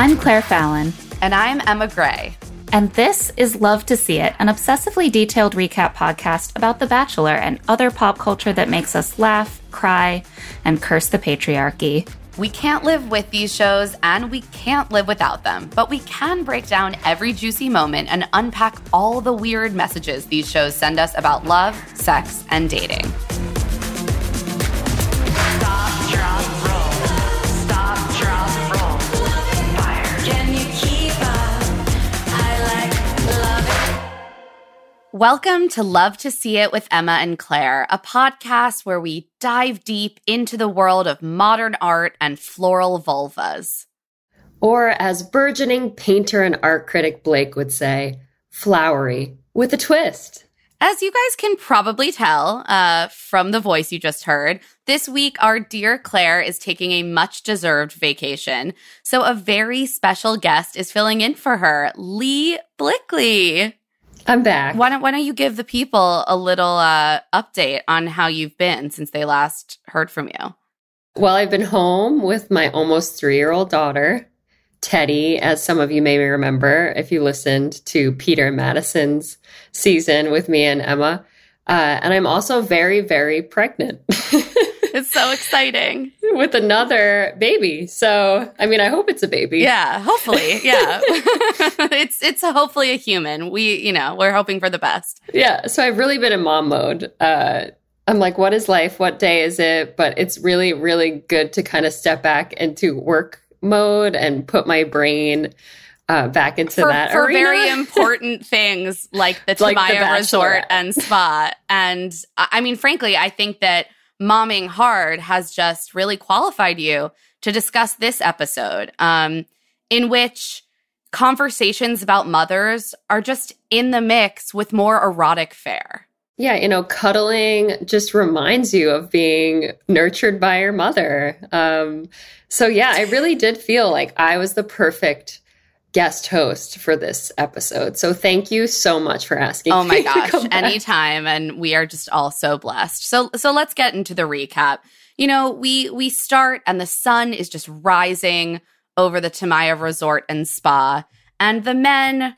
I'm Claire Fallon, And I'm Emma Gray. and this is Love to See It, an obsessively detailed recap podcast about The Bachelor and other pop culture that makes us laugh, cry, and curse the patriarchy. We can't live with these shows and we can't live without them, but we can break down every juicy moment and unpack all the weird messages these shows send us about love, sex, and dating. Stop, drop, Welcome to Love to See It with Emma and Claire, a podcast where we dive deep into the world of modern art and floral vulvas. Or, as burgeoning painter and art critic Blake would say, flowery with a twist. As you guys can probably tell uh, from the voice you just heard, this week our dear Claire is taking a much deserved vacation. So a very special guest is filling in for her, Lee Blickley. I'm back. Why don't, why don't you give the people a little uh, update on how you've been since they last heard from you? Well, I've been home with my almost three year old daughter, Teddy, as some of you may remember if you listened to Peter and Madison's season with me and Emma. Uh, and I'm also very, very pregnant It's so exciting. with another baby. So, I mean, I hope it's a baby. Yeah, hopefully. Yeah. it's it's hopefully a human. We, you know, we're hoping for the best. Yeah. So I've really been in mom mode. Uh, I'm like, what is life? What day is it? But it's really, really good to kind of step back into work mode and put my brain uh, back into for, that for arena. very important things like the Like The Resort and Spa. And I mean, frankly, I think that momming hard has just really qualified you to discuss this episode, um, in which conversations about mothers are just in the mix with more erotic fare. yeah, you know, cuddling just reminds you of being nurtured by your mother. Um, so yeah, I really did feel like I was the perfect guest host for this episode. So thank you so much for asking. Oh my gosh, anytime and we are just all so blessed. So so let's get into the recap. You know, we we start and the sun is just rising over the Tamaya Resort and Spa and the men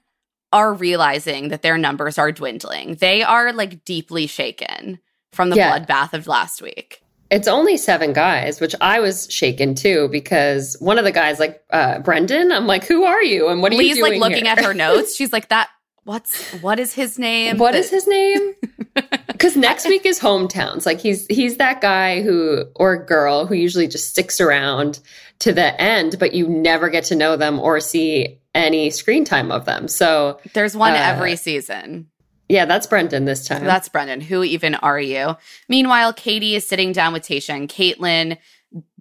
are realizing that their numbers are dwindling. They are like deeply shaken from the Yeah. bloodbath of last week. It's only seven guys, which I was shaken too because one of the guys, like uh, Brendan, I'm like, "Who are you? And what are Lee's you like looking here? at her notes. She's like that what's what is his name? What is his name? Because next week is hometowns. Like he's he's that guy who or girl who usually just sticks around to the end, but you never get to know them or see any screen time of them. So There's one Uh, every season. Yeah, that's Brendan this time. That's Brendan. Who even are you? Meanwhile, Katie is sitting down with Tasha and Caitlin.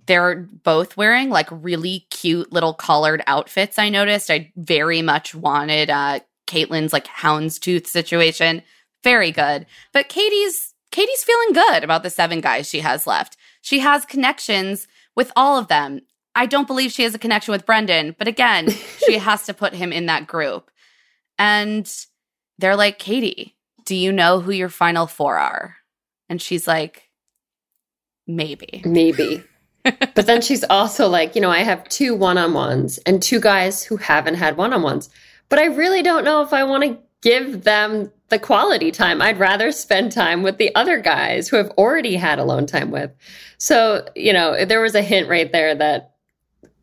They're both wearing like really cute little collared outfits. I noticed. I very much wanted uh Caitlin's like houndstooth situation. Very good. But Katie's Katie's feeling good about the seven guys she has left. She has connections with all of them. I don't believe she has a connection with Brendan, but again, she has to put him in that group. And they're like, Katie, do you know who your final four are? And she's like, maybe. Maybe. but then she's also like, you know, I have two one on ones and two guys who haven't had one on ones. But I really don't know if I want to give them the quality time. I'd rather spend time with the other guys who have already had alone time with. So, you know, there was a hint right there that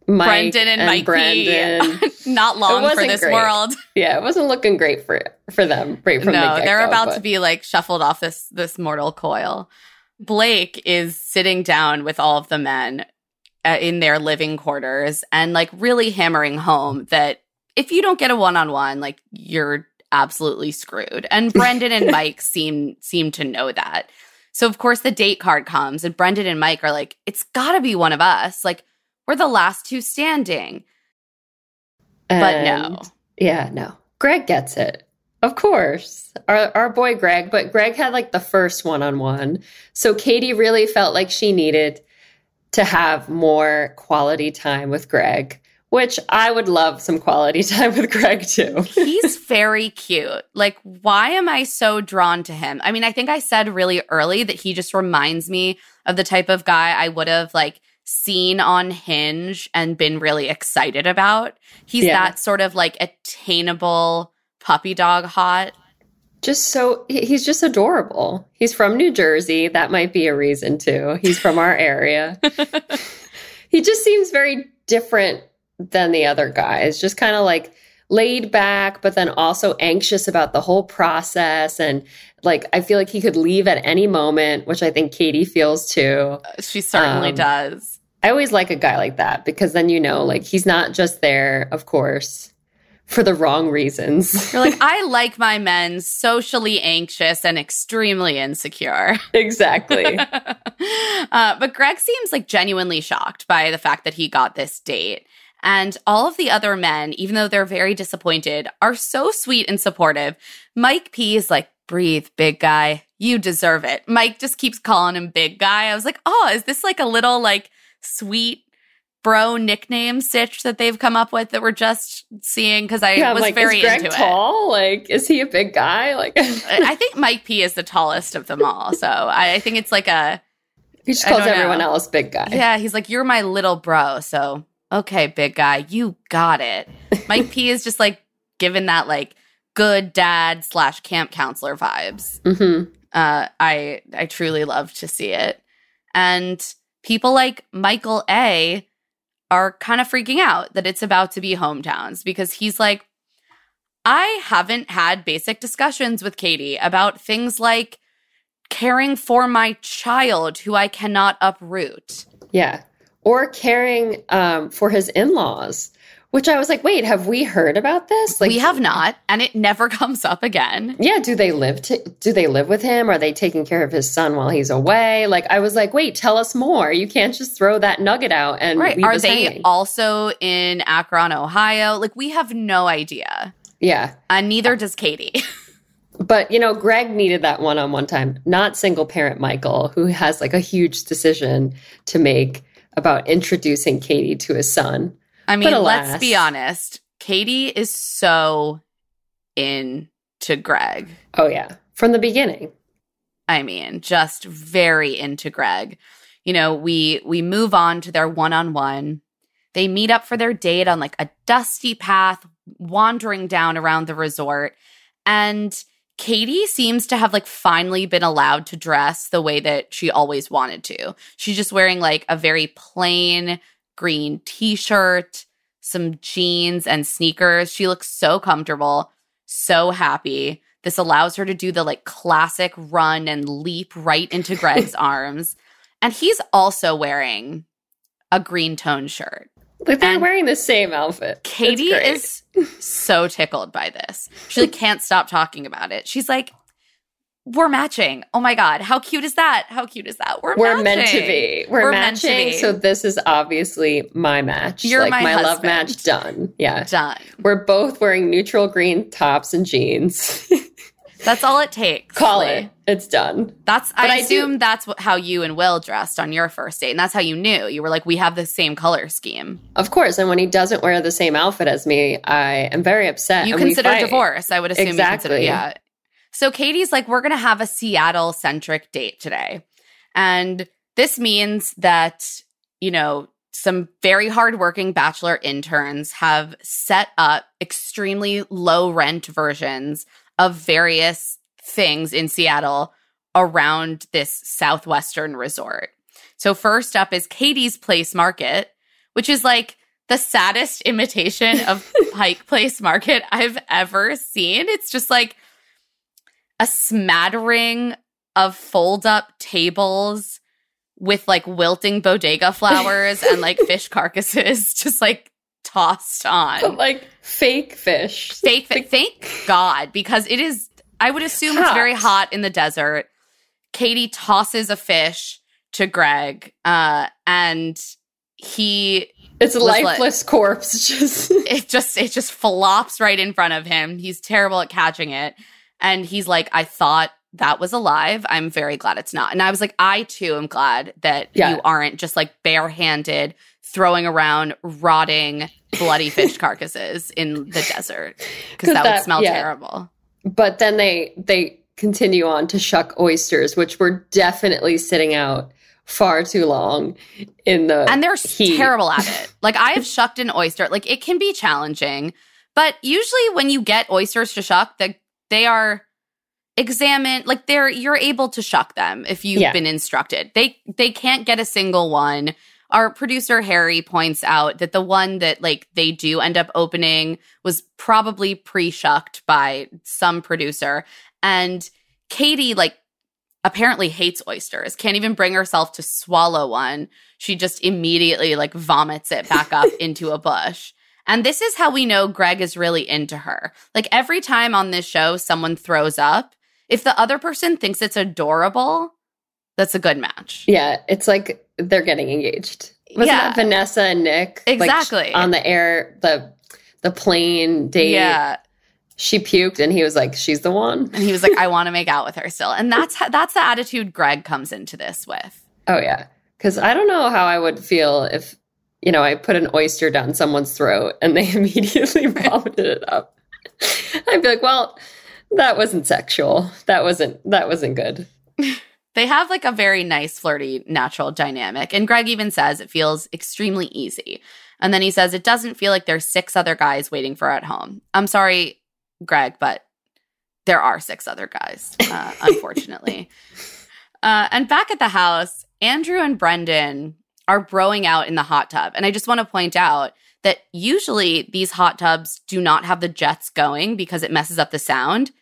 Mike Brendan and, Mikey, Brendan, not long for this great. world. yeah, it wasn't looking great for for them right from the no, get-go, they're about but- to be like shuffled off this this mortal coil. Blake is sitting down with all of the men uh, in their living quarters and like really hammering home that if you don't get a one-on-one, like you're absolutely screwed. And Brendan and Mike seem seem to know that. So of course the date card comes and Brendan and Mike are like, it's got to be one of us. Like we're the last two standing. but no. Yeah, no. Greg gets it. Of course. Our our boy Greg, but Greg had like the first one-on-one. So Katie really felt like she needed to have more quality time with Greg, which I would love some quality time with Greg too. He's very cute. Like, why am I so drawn to him? I mean, I think I said really early that he just reminds me of the type of guy I would have like seen on Hinge and been really excited about. He's Yeah. that sort of like attainable puppy dog hot. just so he's just adorable. He's from New Jersey. That might be a reason too. He's from our area. he just seems very different than the other guys. Just kind of like laid back, but then also anxious about the whole process. And like, I feel like he could leave at any moment, which I think Katie feels too. She certainly Um, does. I always like a guy like that because then you know, like, he's not just there, of course, for the wrong reasons. You're like, I like my men socially anxious and extremely insecure. exactly. uh, but Greg seems like genuinely shocked by the fact that he got this date. And all of the other men, even though they're very disappointed, are so sweet and supportive. Mike P is like, breathe, big guy. You deserve it. Mike just keeps calling him big guy. I was like, oh, is this like a little like sweet bro nickname stitch that they've come up with that we're just seeing? Because I Yeah, was like, very is Greg into it. tall? Like, is he a big guy? Like, I think Mike P is the tallest of them all. So I, I think it's like a, he just calls everyone know. else big guy. yeah, he's like, you're my little bro. So, okay, big guy, you got it. Mike P is just like given that like good dad slash camp counselor vibes. hmm Uh, I, I truly love to see it. And people like Michael A are kind of freaking out that it's about to be hometowns because he's like, I haven't had basic discussions with Katie about things like caring for my child who I cannot uproot. Yeah. Or caring um, for his in laws, which I was like, wait, have we heard about this? Like, we have not, and it never comes up again. Yeah. Do they live? Do they live with him? Are they taking care of his son while he's away? Like, I was like, wait, tell us more. You can't just throw that nugget out and Right. Are they hanging. also in Akron, Ohio? Like, we have no idea. yeah. And neither does Katie. But you know, Greg needed that one-on-one time, not single parent Michael, who has like a huge decision to make about introducing Katie to his son. I mean, alas. let's be honest. Katie is so into Greg. Oh yeah, from the beginning. I mean, just very into Greg. You know, we we move on to their one-on-one. They meet up for their date on like a dusty path wandering down around the resort and Katie seems to have like finally been allowed to dress the way that she always wanted to. She's just wearing like a very plain green t-shirt, some jeans and sneakers. She looks so comfortable, so happy. This allows her to do the like classic run and leap right into Greg's arms. And he's also wearing a green tone shirt. Like they're And wearing the same outfit. Katie is so tickled by this. She like can't stop talking about it. She's like, "We're matching. Oh my god, how cute is that? How cute is that? We're We're meant to be. We're, to matching. be. So this is obviously my match. You're like my love match done. Yeah. done. We're both wearing neutral green tops and jeans. That's all it takes. Call Lee. it. It's done. That's. But I I do- assume that's what, how you and Will dressed on your first date, and that's how you knew. You were like, "We have the same color scheme." Of course. And when he doesn't wear the same outfit as me, I am very upset. You consider divorce. I would assume you consider. Exactly. Yeah. So Katie's like, we're going to have a Seattle centric date today. And this means that, you know, some very hardworking bachelor interns have set up extremely low rent versions of various things in Seattle around this southwestern resort. So first up is Katie's Place Market, which is like the saddest imitation of Pike Place Market I've ever seen. It's just like a smattering of fold up tables with like wilting bodega flowers and like fish carcasses just like tossed on. like fake fish. Fake, fi- thank God, because it is, I would assume it's very Hot. hot in the desert. Katie tosses a fish to Greg, uh, and he It's a lifeless corpse. Just it just it just flops right in front of him. He's terrible at catching it. And he's like, I thought that was alive. I'm very glad it's not. And I was like, I too am glad that Yeah. you aren't just like barehanded throwing around rotting bloody fish carcasses in the desert. because that, would smell yeah. terrible. but then they they continue on to shuck oysters, which were definitely sitting out far too long in the and they're heat. terrible at it. Like I have shucked an oyster. Like it can be challenging, but usually when you get oysters to shuck, they they are examined. Like they're you're able to shuck them if you've Yeah. been instructed. They they can't get a single one. Our producer Harry points out that the one that like they do end up opening was probably pre-shucked by some producer, and Katie like apparently hates oysters, can't even bring herself to swallow one. She just immediately like vomits it back up into a bush. And this is how we know Greg is really into her. Like every time on this show someone throws up, if the other person thinks it's adorable, that's a good match. Yeah, it's like they're getting engaged. Wasn't Yeah. that Vanessa and Nick? like, Exactly. on the air, the the plane date. Yeah. She puked and he was like, She's the one. And he was like, I want to make out with her still. And that's how, that's the attitude Greg comes into this with. Oh yeah. Cause I don't know how I would feel if, you know, I put an oyster down someone's throat and they immediately vomited it up. I'd be like, well, that wasn't sexual. That wasn't that wasn't good. They have like a very nice, flirty, natural dynamic. And Greg even says it feels extremely easy. And then he says it doesn't feel like there's six other guys waiting for at home. I'm sorry, Greg, but there are six other guys, uh, unfortunately. Uh, and back at the house, Andrew and Brendan are broing out in the hot tub. And I just want to point out that usually these hot tubs do not have the jets going because it messes up the sound.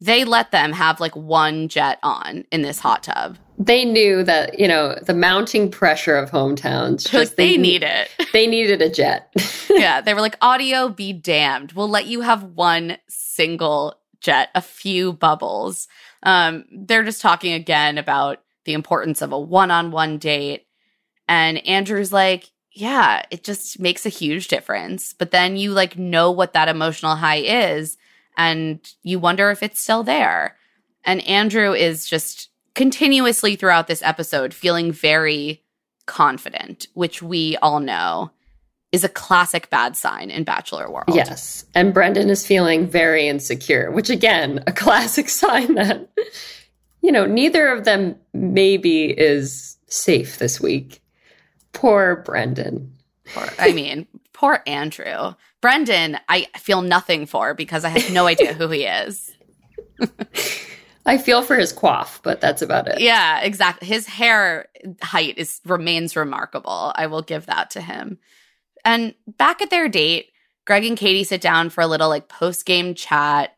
They let them have like one jet on in this hot tub. They knew that, you know, the mounting pressure of hometowns. Just they need it. They needed a jet. yeah, they were like, audio be damned. We'll let you have one single jet, a few bubbles. Um, they're just talking again about the importance of a one on one date. And Andrew's like, yeah, it just makes a huge difference. But then you like know what that emotional high is and you wonder if it's still there. And Andrew is just continuously throughout this episode feeling very confident, which we all know is a classic bad sign in Bachelor World. yes. And Brendan is feeling very insecure, which again, a classic sign that, you know, neither of them maybe is safe this week. Poor Brendan. Poor, I mean, poor Andrew. Brendan, I feel nothing for because I have no idea who he is. I feel for his quaff, but that's about it. Yeah, exactly. His hair height is remains remarkable. I will give that to him. And back at their date, Greg and Katie sit down for a little like post game chat.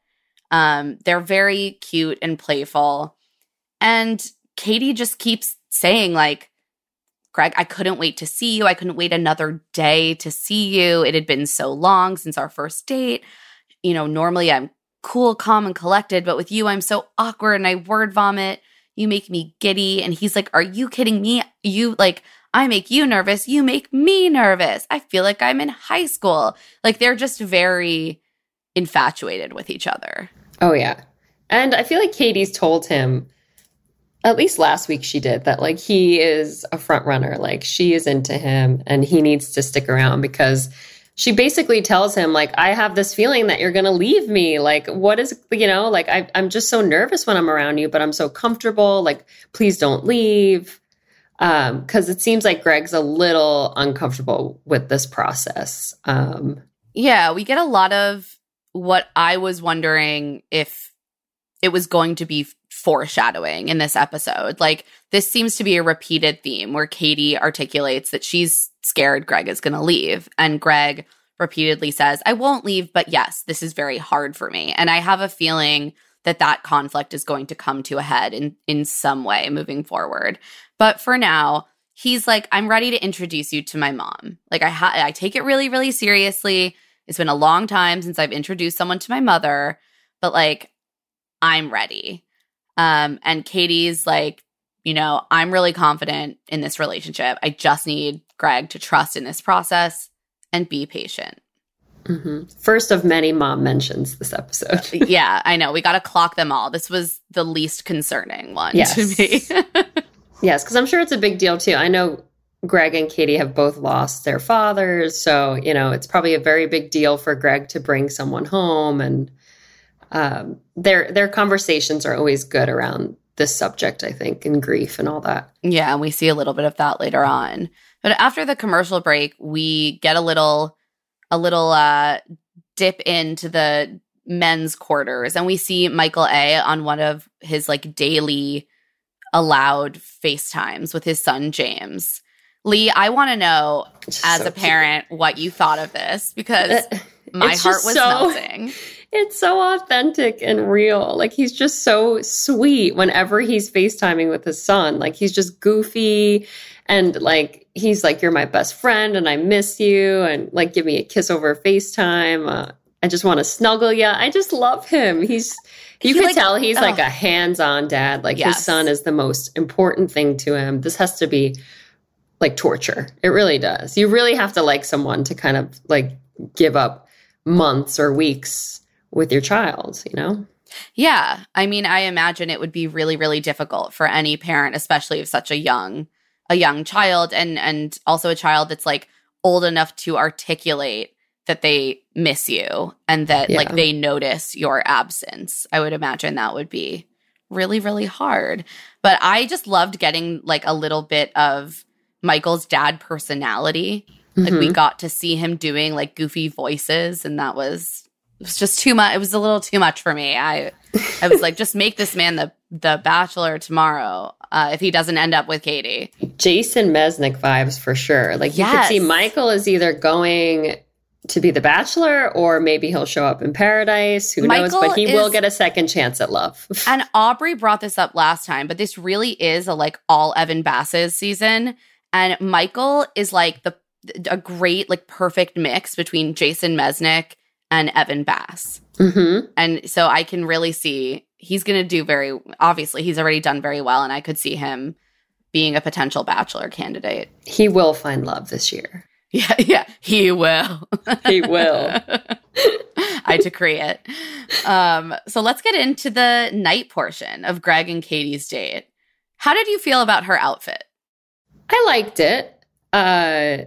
Um, they're very cute and playful. And Katie just keeps saying, like, Greg, I couldn't wait to see you. I couldn't wait another day to see you. It had been so long since our first date. You know, normally I'm cool, calm, and collected, but with you, I'm so awkward and I word vomit. You make me giddy. And he's like, Are you kidding me? You like, I make you nervous. You make me nervous. I feel like I'm in high school. Like they're just very infatuated with each other. Oh yeah. And I feel like Katie's told him at least last week she did that like he is a front runner, like she is into him and he needs to stick around because she basically tells him like I have this feeling that you're going to leave me. Like what is you know, like I I'm just so nervous when I'm around you, but I'm so comfortable. Like please don't leave. Um cuz it seems like Greg's a little uncomfortable with this process. Um Yeah, we get a lot of what I was wondering if it was going to be foreshadowing in this episode. Like, this seems to be a repeated theme where Katie articulates that she's scared Greg is going to leave. And Greg repeatedly says, I won't leave, but yes, this is very hard for me. And I have a feeling that that conflict is going to come to a head in in some way moving forward. But for now, he's like, I'm ready to introduce you to my mom. Like I ha- I take it really, really seriously. It's been a long time since I've introduced someone to my mother, but like I'm ready. Um, and Katie's like, you know, I'm really confident in this relationship. I just need Greg to trust in this process and be patient. Mm-hmm. First of many mom mentions this episode. yeah, I know. We got to clock them all. This was the least concerning one yes. to me. yes, because I'm sure it's a big deal too. I know Greg and Katie have both lost their fathers. So, you know, it's probably a very big deal for Greg to bring someone home. And um, their, their conversations are always good around this subject, I think, and grief and all that. Yeah, and we see a little bit of that later on. But after the commercial break, we get a little a little uh dip into the men's quarters and we see Michael A on one of his like daily allowed FaceTimes with his son James. Lee, I want to know as so a parent cute. what you thought of this because my heart was so, melting. It's so authentic and real. Like he's just so sweet whenever he's FaceTiming with his son. Like he's just goofy and like he's like you're my best friend and I miss you and like give me a kiss over FaceTime. Uh, I just want to snuggle you. I just love him. He's you he can like, tell he's oh. like a hands-on dad. Like yes. his son is the most important thing to him. This has to be like torture. It really does. You really have to like someone to kind of like give up months or weeks with your child, you know? Yeah. I mean, I imagine it would be really, really difficult for any parent, especially of such a young a young child and and also a child that's like old enough to articulate that they miss you and that yeah. like they notice your absence. I would imagine that would be really really hard. But I just loved getting like a little bit of Michael's dad personality. Mm-hmm. Like we mm-hmm. got to see him doing like goofy voices and that was it was just too much. It was a little too much for me. I I was like just make this man the the bachelor tomorrow uh, if he doesn't end up with Katie. Jason Mesnick vibes for sure. Like you yes. could see Michael is either going to be the bachelor or maybe he'll show up in paradise. Who Michael knows? But he will get a second chance at love. and Aubrey brought this up last time, but this really is a like all Evan Bass's season. And Michael is like the a great, like perfect mix between Jason Mesnick and Evan Bass. Mm-hmm. And so I can really see he's going to do very, obviously, he's already done very well. And I could see him being a potential bachelor candidate. He will find love this year. Yeah, yeah, he will. he will. I decree it. Um, so let's get into the night portion of Greg and Katie's date. How did you feel about her outfit? I liked it. Uh,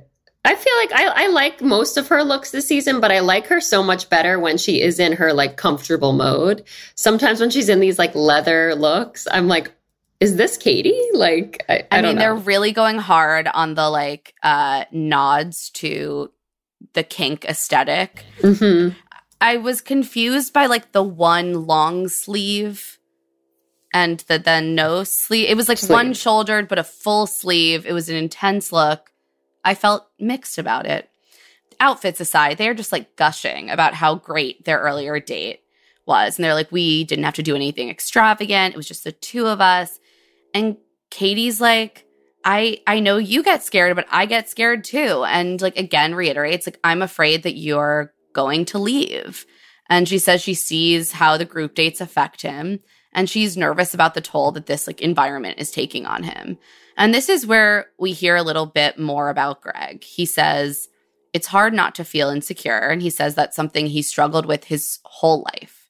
I feel like I, I like most of her looks this season, but I like her so much better when she is in her like comfortable mode. Sometimes when she's in these like leather looks, I'm like, is this Katie? Like, I, I, I mean, they're really going hard on the like uh nods to the kink esthetic mm-hmm. I was confused by like the one long sleeve and the then no sleeve. It was like one shouldered, but a full sleeve. It was an intense look. I felt mixed about it. Outfits aside, they're just like gushing about how great their earlier date was. And they're like, we didn't have to do anything extravagant. It was just the two of us. And Katie's like, I I know you get scared, but I get scared too. And like again reiterates like I'm afraid that you're going to leave. And she says she sees how the group dates affect him and she's nervous about the toll that this like environment is taking on him. And this is where we hear a little bit more about Greg. He says, it's hard not to feel insecure. And he says that's something he struggled with his whole life.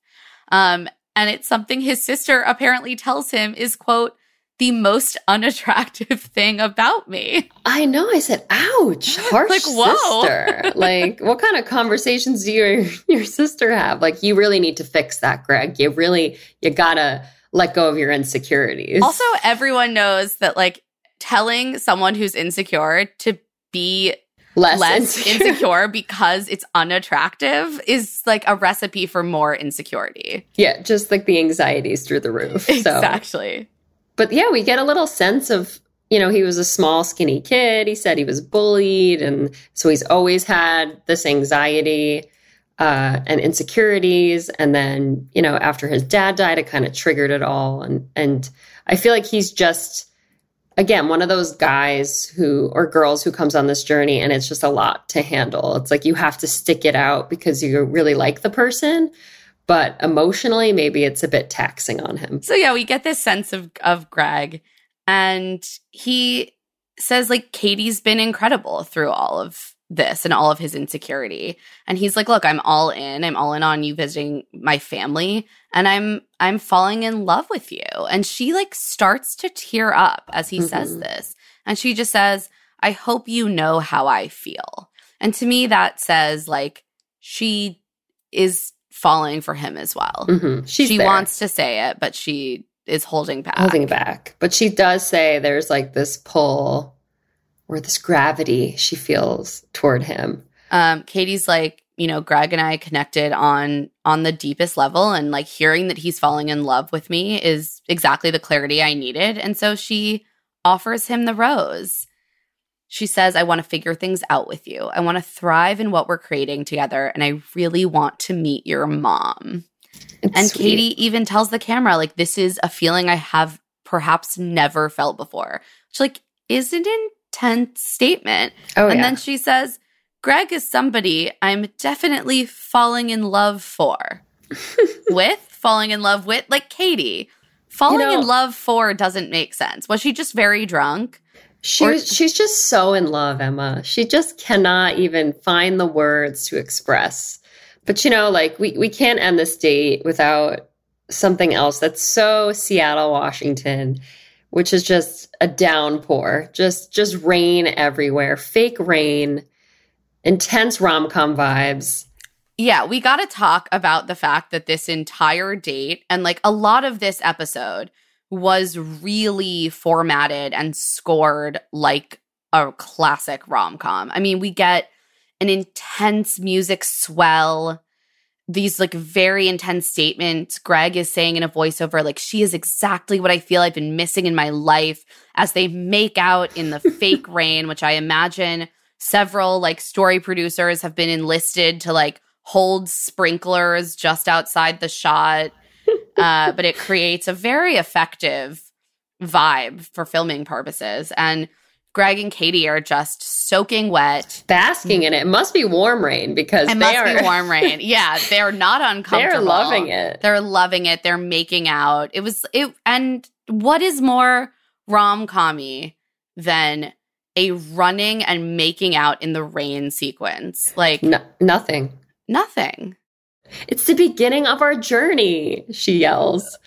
Um, and it's something his sister apparently tells him is, quote, the most unattractive thing about me. I know. I said, ouch, harsh like, whoa. sister. like, what kind of conversations do your, your sister have? Like, you really need to fix that, Greg. You really, you gotta let go of your insecurities. Also, everyone knows that, like, telling someone who's insecure to be less, less insecure. insecure. because it's unattractive is like a recipe for more insecurity. Yeah, just like the anxieties through the roof. So. Exactly. But yeah, we get a little sense of, you know, he was a small, skinny kid. He said he was bullied. And so he's always had this anxiety. uh, and insecurities. And then, you know, after his dad died, it kind of triggered it all. And, and I feel like he's just, again, one of those guys who, or girls who comes on this journey and it's just a lot to handle. It's like you have to stick it out because you really like the person. But emotionally, maybe it's a bit taxing on him. So yeah, we get this sense of of Greg, and he says like Katie's been incredible through all of this and all of his insecurity. And he's like, "Look, I'm all in. I'm all in on you visiting my family and I'm I'm falling in love with you." And she like starts to tear up as he mm-hmm. says this. And she just says, "I hope you know how I feel." And to me that says like she is falling for him as well. Mm-hmm. She there. wants to say it, but she is holding back. Holding back. But she does say there's like this pull or this gravity she feels toward him. Um, Katie's like, you know, Greg and I connected on on the deepest level and like hearing that he's falling in love with me is exactly the clarity I needed. And so she offers him the rose. She says, I want to figure things out with you. I want to thrive in what we're creating together. And I really want to meet your mom. It's and sweet. Katie even tells the camera, like, this is a feeling I have perhaps never felt before. Which, like, is an intense statement. Oh, and yeah. then she says, Greg is somebody I'm definitely falling in love for. with, falling in love with, like Katie. Falling you know, in love for doesn't make sense. Was she just very drunk? She or, she's just so in love, Emma. She just cannot even find the words to express. But you know, like we we can't end this date without something else that's so Seattle, Washington, which is just a downpour. Just just rain everywhere. Fake rain. Intense rom-com vibes. Yeah, we got to talk about the fact that this entire date and like a lot of this episode was really formatted and scored like a classic rom com. I mean, we get an intense music swell, these like very intense statements. Greg is saying in a voiceover, like, she is exactly what I feel I've been missing in my life as they make out in the fake rain, which I imagine several like story producers have been enlisted to like hold sprinklers just outside the shot uh, but it creates a very effective vibe for filming purposes. And Greg and Katie are just soaking wet, basking in it. It must be warm rain because it must are, be warm rain. Yeah, they're not uncomfortable. They're loving it. They're loving it. They're making out. It was it, and what is more rom commy than a running and making out in the rain sequence? Like no, nothing. Nothing. It's the beginning of our journey, she yells.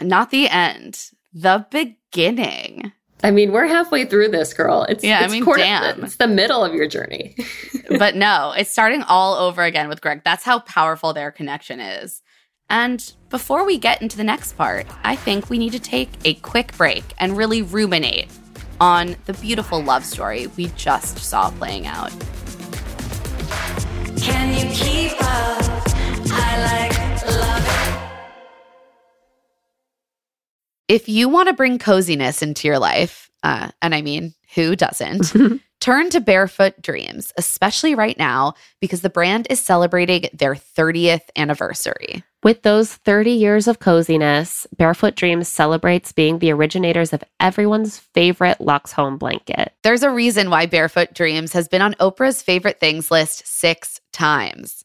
Not the end, the beginning. I mean, we're halfway through this, girl. It's yeah. It's I mean, quarter, damn. It's the middle of your journey. but no, it's starting all over again with Greg. That's how powerful their connection is. And before we get into the next part, I think we need to take a quick break and really ruminate on the beautiful love story we just saw playing out. Can you keep up? If you want to bring coziness into your life, uh, and I mean, who doesn't? Turn to Barefoot Dreams, especially right now because the brand is celebrating their 30th anniversary. With those 30 years of coziness, Barefoot Dreams celebrates being the originators of everyone's favorite Lux Home blanket. There's a reason why Barefoot Dreams has been on Oprah's favorite things list six times.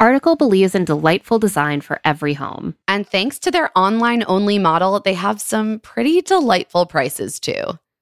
Article believes in delightful design for every home. And thanks to their online only model, they have some pretty delightful prices too.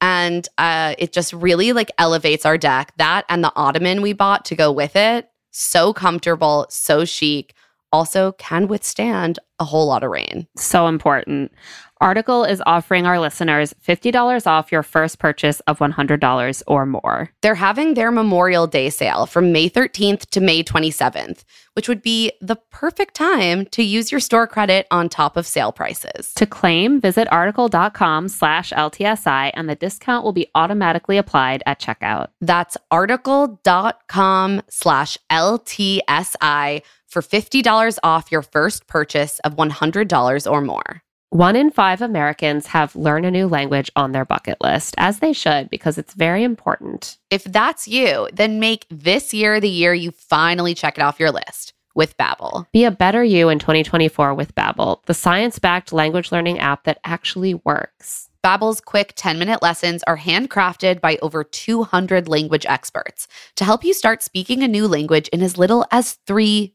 and uh, it just really like elevates our deck. That and the ottoman we bought to go with it, so comfortable, so chic. Also, can withstand a whole lot of rain. So important. Article is offering our listeners $50 off your first purchase of $100 or more. They're having their Memorial Day sale from May 13th to May 27th, which would be the perfect time to use your store credit on top of sale prices. To claim, visit article.com slash LTSI and the discount will be automatically applied at checkout. That's article.com slash LTSI for $50 off your first purchase of $100 or more. One in five Americans have learn a new language on their bucket list, as they should, because it's very important. If that's you, then make this year the year you finally check it off your list with Babbel. Be a better you in 2024 with Babbel, the science-backed language learning app that actually works. Babbel's quick 10-minute lessons are handcrafted by over 200 language experts to help you start speaking a new language in as little as 3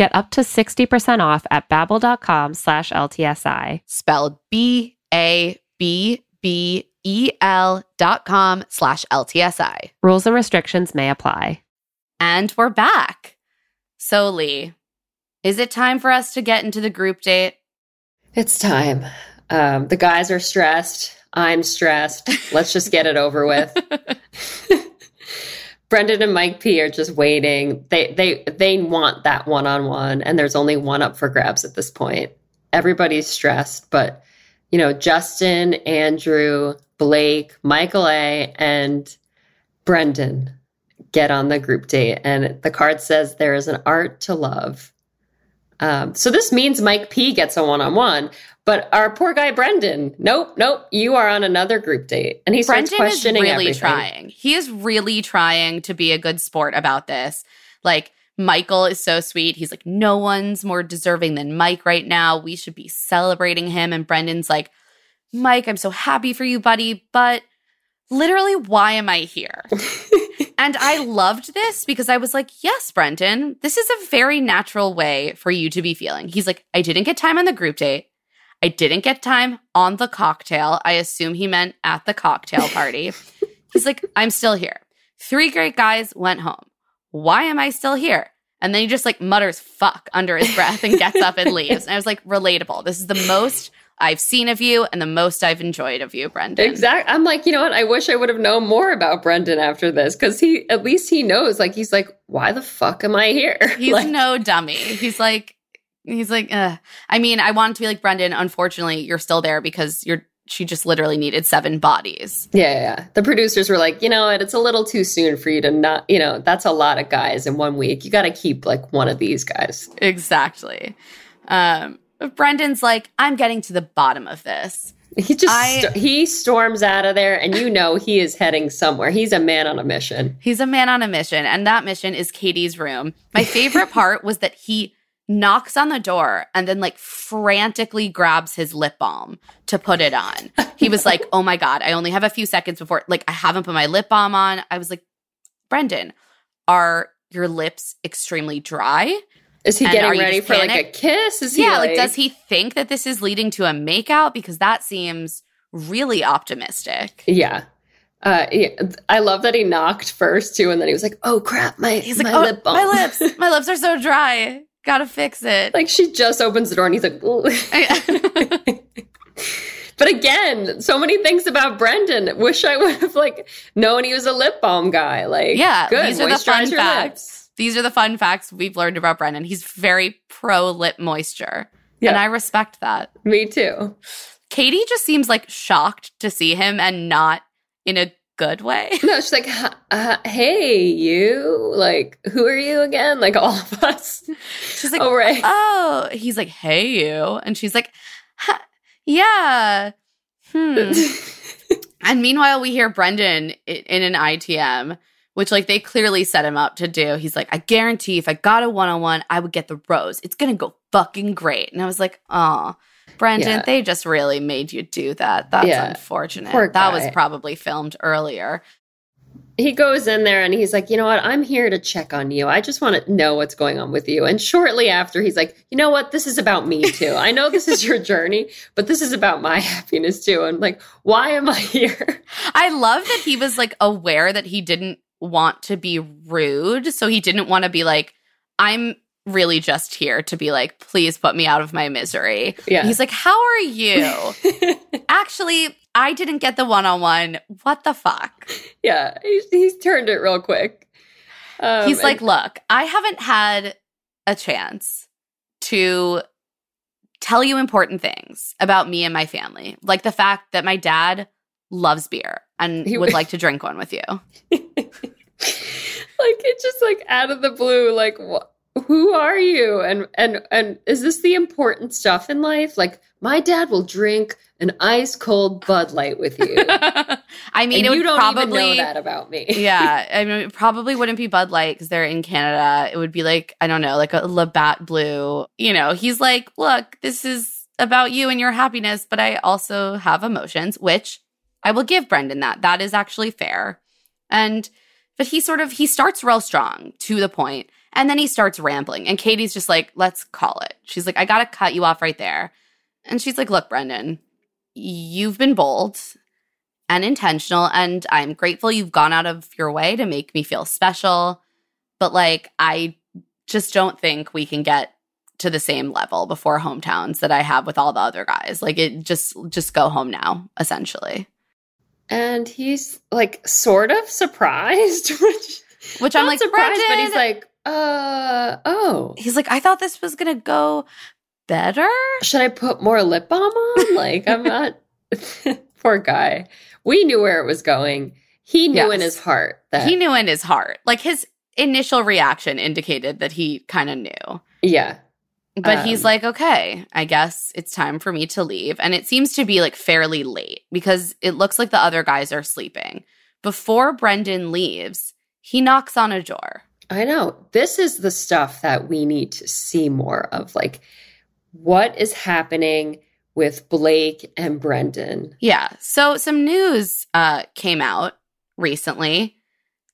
Get up to 60% off at babbel.com slash LTSI. Spelled B-A-B-B-E-L dot com slash LTSI. Rules and restrictions may apply. And we're back. So, Lee, is it time for us to get into the group date? It's time. Um, the guys are stressed. I'm stressed. Let's just get it over with. Brendan and Mike P are just waiting. They they they want that one on one, and there's only one up for grabs at this point. Everybody's stressed, but you know, Justin, Andrew, Blake, Michael A, and Brendan get on the group date, and the card says there is an art to love. Um, so this means Mike P gets a one on one, but our poor guy Brendan, nope, nope, you are on another group date, and he starts Brendan is questioning really everything. trying. He is really trying to be a good sport about this. Like Michael is so sweet. He's like, no one's more deserving than Mike right now. We should be celebrating him. And Brendan's like, Mike, I'm so happy for you, buddy, but literally, why am I here? and I loved this because I was like, yes, Brendan, this is a very natural way for you to be feeling. He's like, I didn't get time on the group date. I didn't get time on the cocktail. I assume he meant at the cocktail party. He's like, I'm still here. Three great guys went home. Why am I still here? And then he just like mutters fuck under his breath and gets up and leaves. And I was like, relatable. This is the most I've seen of you and the most I've enjoyed of you, Brendan. Exactly. I'm like, you know what? I wish I would have known more about Brendan after this because he, at least he knows. Like, he's like, why the fuck am I here? He's Like, no dummy. He's like, he's like, Ugh. I mean, I want to be like Brendan. Unfortunately, you're still there because you're she just literally needed seven bodies. Yeah, yeah, yeah. The producers were like, you know what? It's a little too soon for you to not, you know, that's a lot of guys in one week. You got to keep like one of these guys. Exactly. Um, but Brendan's like, I'm getting to the bottom of this. He just I- st- he storms out of there, and you know he is heading somewhere. He's a man on a mission. He's a man on a mission, and that mission is Katie's room. My favorite part was that he knocks on the door and then like frantically grabs his lip balm to put it on. He was like, "Oh my god, I only have a few seconds before like I haven't put my lip balm on." I was like, "Brendan, are your lips extremely dry?" Is he And getting ready for like a kiss? Is he yeah, like, does he think that this is leading to a makeout because that seems really optimistic. Yeah. Uh, yeah, I love that he knocked first too, and then he was like, "Oh crap, my He's like, my "Oh, lip balm. my lips, my lips are so dry. Gotta fix it." like she just opens the door, and he's like, but again, so many things about Brendan. Wish I would have like known he was a lip balm guy. Like, Yeah, good. these are the fun facts. lips. These are the fun facts we've learned about Brendan. He's very pro lip moisture. Yeah. And I respect that. Me too. Katie just seems like shocked to see him and not in a good way. No, she's like, "Huh, uh, "Hey, you! Like, who are you again? Like all of us." She's like, oh right. oh, he's like, hey, you. And she's like, yeah. Hmm. and meanwhile, we hear Brendan in an ITM, which like they clearly set him up to do. He's like, I guarantee if I got a one on one, I would get the rose. It's going to go fucking great. And I was like, oh, Brendan, Yeah. they just really made you do that. That's Yeah. unfortunate. That was probably filmed earlier. he goes in there and he's like, you know what? I'm here to check on you. I just want to know what's going on with you. And shortly after, he's like, you know what? This is about me too. I know this is your journey, but this is about my happiness too. And like, why am I here? I love that he was like aware that he didn't want to be rude. So he didn't want to be like, I'm really just here to be like, please put me out of my misery. Yeah. He's like, How are you? Actually, I didn't get the one on one. What the fuck? yeah, he's, he's turned it real quick. Um, He's and- like, Look, I haven't had a chance to tell you important things about me and my family, like the fact that my dad loves beer and He- would like to drink one with you. like it's just like out of the blue like wh- who are you and and and is this the important stuff in life like my dad will drink an ice cold bud light with you I mean, and it would you don't probably even know that about me yeah, I mean, it probably wouldn't be Bud Light because they're in Canada. It would be like I don't know, like a Labatt Blue. You know, he's like, look, this is about you and your happiness, but I also have emotions, which I will give Brendan that. That is actually fair. And but he sort of he starts real strong to the point, and then he starts rambling, and Katie's just like, let's call it. She's like, I gotta cut you off right there, and she's like, look, Brendan, you've been bold and intentional and I'm grateful you've gone out of your way to make me feel special but like I just don't think we can get to the same level before hometowns that I have with all the other guys like it just just go home now essentially and he's like sort of surprised which which I'm like surprised but he's like uh oh. He's like I thought this was going to go better? Should i put more lip balm on? Like i'm not poor guy. We knew where it was going. He knew in his heart that he knew in his heart. Like his initial reaction indicated that he kind of knew. Yeah But he's Um, like, okay, I guess it's time for me to leave. And it seems to be like fairly late because it looks like the other guys are sleeping. Before Brendan leaves, he knocks on a door. I know. This is the stuff that we need to see more of. Like, what is happening with Blake and Brendan? Yeah. So some news uh, came out recently.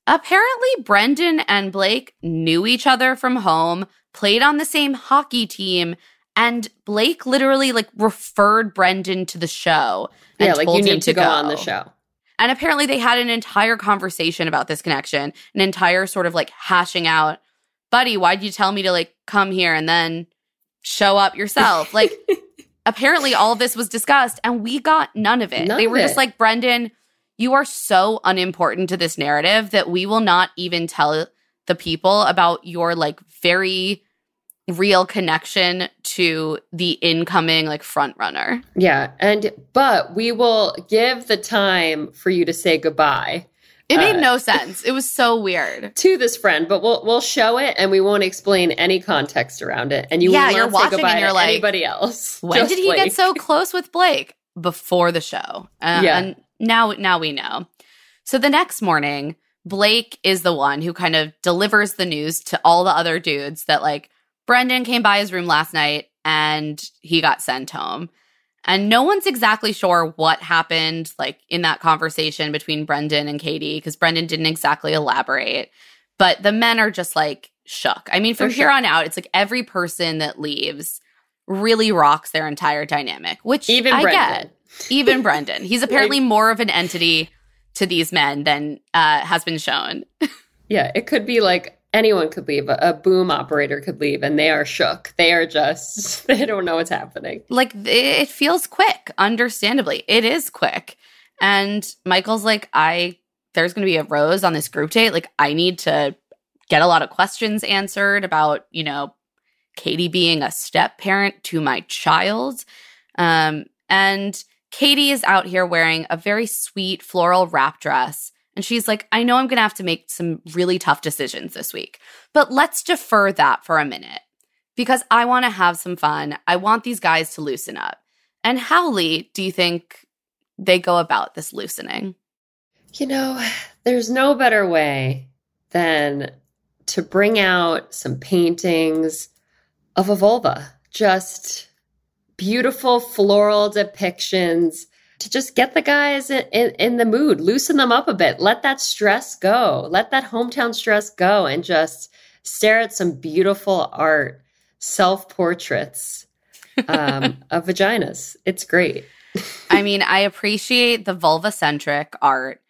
Apparently, Brendan and Blake knew each other from home, played on the same hockey team, and Blake literally like referred Brendan to the show. And yeah, like told you him need to go, on the show. And apparently they had an entire conversation about this connection, an entire sort of like hashing out, buddy, why'd you tell me to like come here and then show up yourself? Like apparently all of this was discussed and we got none of it. None they were just like, Brendan, you are so unimportant to this narrative that we will not even tell the people about your like very real connection to the incoming like front runner. Yeah. And, but we will give the time for you to say goodbye It made Uh, no sense. It was so weird. to this friend, but we'll, we'll show it and we won't explain any context around it. And you Yeah, will you're watching goodbye and you're to like, anybody else. When did he Blake. get so close with Blake? Before the show. Uh, Yeah. And now now we know. So the next morning, Blake is the one who kind of delivers the news to all the other dudes that like Brendan came by his room last night and he got sent home. And no one's exactly sure what happened like in that conversation between Brendan and Katie because Brendan didn't exactly elaborate. But the men are just like shook. I mean, from here on out, it's like every person that leaves really rocks their entire dynamic, which Even I Brendan. get. Even Brendan. He's apparently more of an entity to these men than uh, has been shown. Yeah, it could be like anyone could leave. A, a boom operator could leave, and they are shook. They are just they don't know what's happening. Like it feels quick, understandably. It is quick. And Michael's like, I there's gonna be a rose on this group date. Like, I need to get a lot of questions answered about, you know, Katie being a step parent to my child. Um, and Katie is out here wearing a very sweet floral wrap dress. And she's like, I know I'm going to have to make some really tough decisions this week, but let's defer that for a minute because I want to have some fun. I want these guys to loosen up. And how, Lee, do you think they go about this loosening? You know, there's no better way than to bring out some paintings of a vulva. Just beautiful floral depictions to just get the guys in, in, in the mood, loosen them up a bit, let that stress go, let that hometown stress go, and just stare at some beautiful art, self portraits um, of vaginas. It's great. I mean, I appreciate the vulva centric art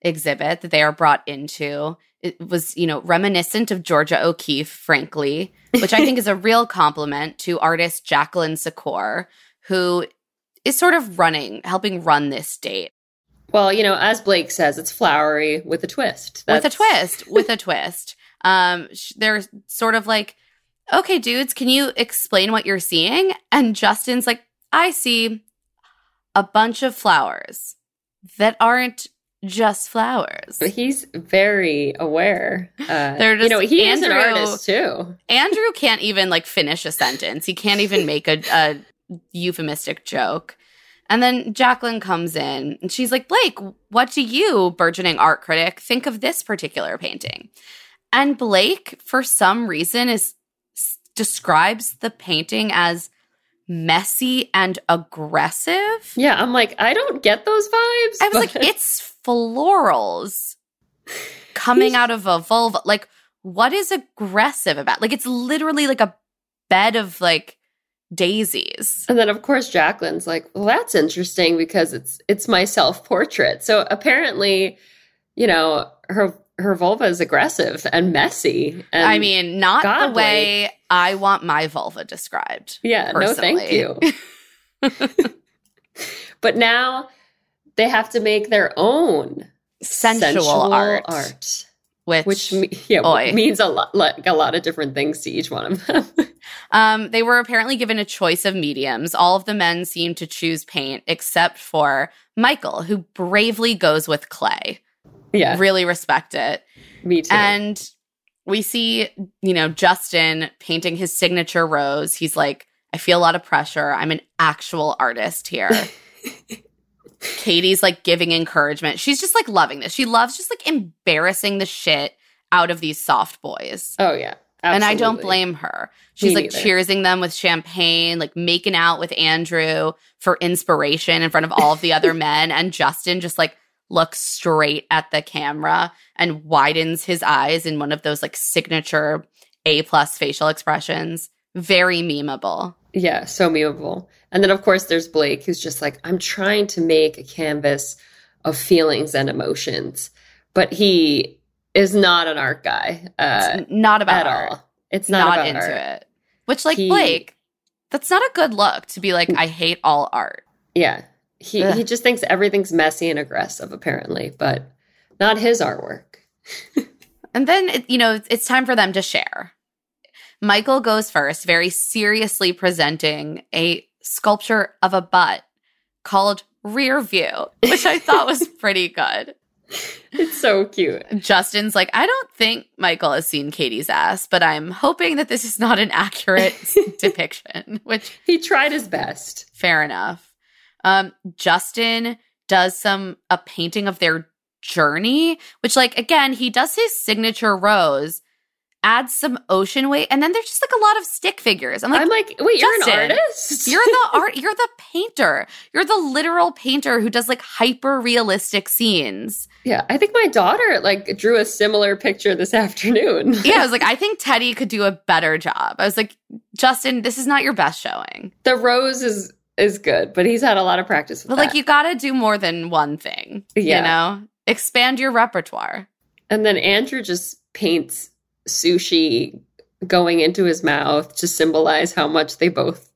exhibit that they are brought into. It was, you know, reminiscent of Georgia O'Keeffe, frankly, which I think is a real compliment to artist Jacqueline Secor, who is sort of running, helping run this date Well, you know, as Blake says, it's flowery with a twist. with a twist, with a twist. Um, sh- they're sort of like, okay, dudes, can you explain what you're seeing? And Justin's like, I see a bunch of flowers that aren't just flowers. But he's very aware. Uh, They're you know, just- he is an Andrew- artist too. Andrew can't even like finish a sentence. He can't even make a, a euphemistic joke. And then Jacqueline comes in and she's like, Blake, what do you, burgeoning art critic, think of this particular painting? And Blake, for some reason, is s- describes the painting as messy and aggressive. Yeah, I'm like, I don't get those vibes. I was like, it's florals coming out of a vulva. Like, what is aggressive about? Like, it's literally like a bed of like daisies. And then of course Jacqueline's like, well, that's interesting because it's it's my self portrait. So apparently, you know, her her vulva is aggressive and messy. And I mean, not God, the way I want my vulva described. yeah, no, thank you. but now they have to make their own Sensual, art, art, which, which yeah, Oy. means a lot, like a lot of different things to each one of them. um, they were apparently given a choice of mediums. All of the men seemed to choose paint, except for Michael, who bravely goes with clay. yeah, Really respect it. me too. And we see, you know, Justin painting his signature rose. He's like, I feel a lot of pressure. I'm an actual artist here. Katie's like giving encouragement. She's just like loving this. She loves just like embarrassing the shit out of these soft boys. oh yeah, And I don't blame her. She's Me like neither. cheersing them with champagne, like making out with Andrew for inspiration in front of all of the other men. And Justin just like looks straight at the camera and widens his eyes in one of those like signature A plus facial expressions. Very memeable. Yeah, so memeable. And then, of course, there's Blake, who's just like, I'm trying to make a canvas of feelings and emotions, but he is not an art guy uh, It's not about at art. all. It's not, Not, about into art. it. Which like He- Blake, that's not a good look to be like, I hate all art. Yeah, he Ugh. he just thinks everything's messy and aggressive, apparently, but not his artwork. And then, it- you know, it's time for them to share. Michael goes first, very seriously presenting a sculpture of a butt called Rear View, which I thought was pretty good. It's so cute. Justin's like, I don't think Michael has seen Katie's ass, but I'm hoping that this is not an accurate depiction, which He tried his best. fair enough. Um, Justin does some a painting of their journey, which like again, he does his signature rose, adds some ocean weight, and then there's just like a lot of stick figures. I'm like, I'm like, wait, you're an artist? you're the art, you're the painter. You're the literal painter who does like hyper realistic scenes. yeah, I think my daughter like drew a similar picture this afternoon. Yeah, I was like, I think Teddy could do a better job. I was like, Justin, this is not your best showing. the rose is is good, but he's had a lot of practice with But that. like, you got to do more than one thing. Yeah. You know, expand your repertoire. And then Andrew just paints sushi going into his mouth to symbolize how much they both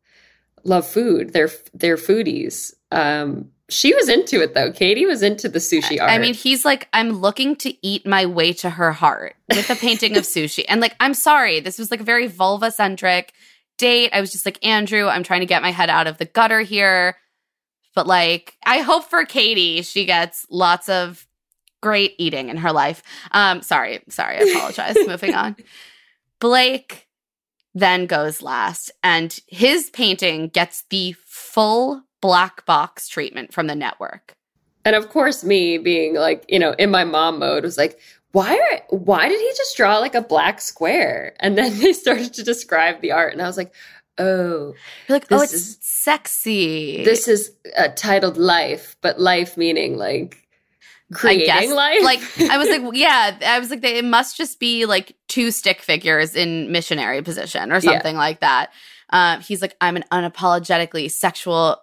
love food. They're they're foodies. Um, she was into it though. Katie was into the sushi art. I mean, he's like, I'm looking to eat my way to her heart with a painting of sushi. And like, I'm sorry, this was like a very vulva centric date. I was just like, Andrew, I'm trying to get my head out of the gutter here. But like, I hope for Katie, she gets lots of great eating in her life. Um, sorry, sorry, I apologize. Moving on. Blake then goes last, and his painting gets the full black box treatment from the network. and of course, me being like, you know, in my mom mode was like, why are why did he just draw like a black square? And then they started to describe the art, and I was like, oh, You're like, oh, it's is- sexy. this is uh, titled life, but life meaning like creating I guess. life. Like I was like, yeah, I was like, they, it must just be like two stick figures in missionary position or Yeah. something like that. Uh, he's like, I'm an unapologetically sexual,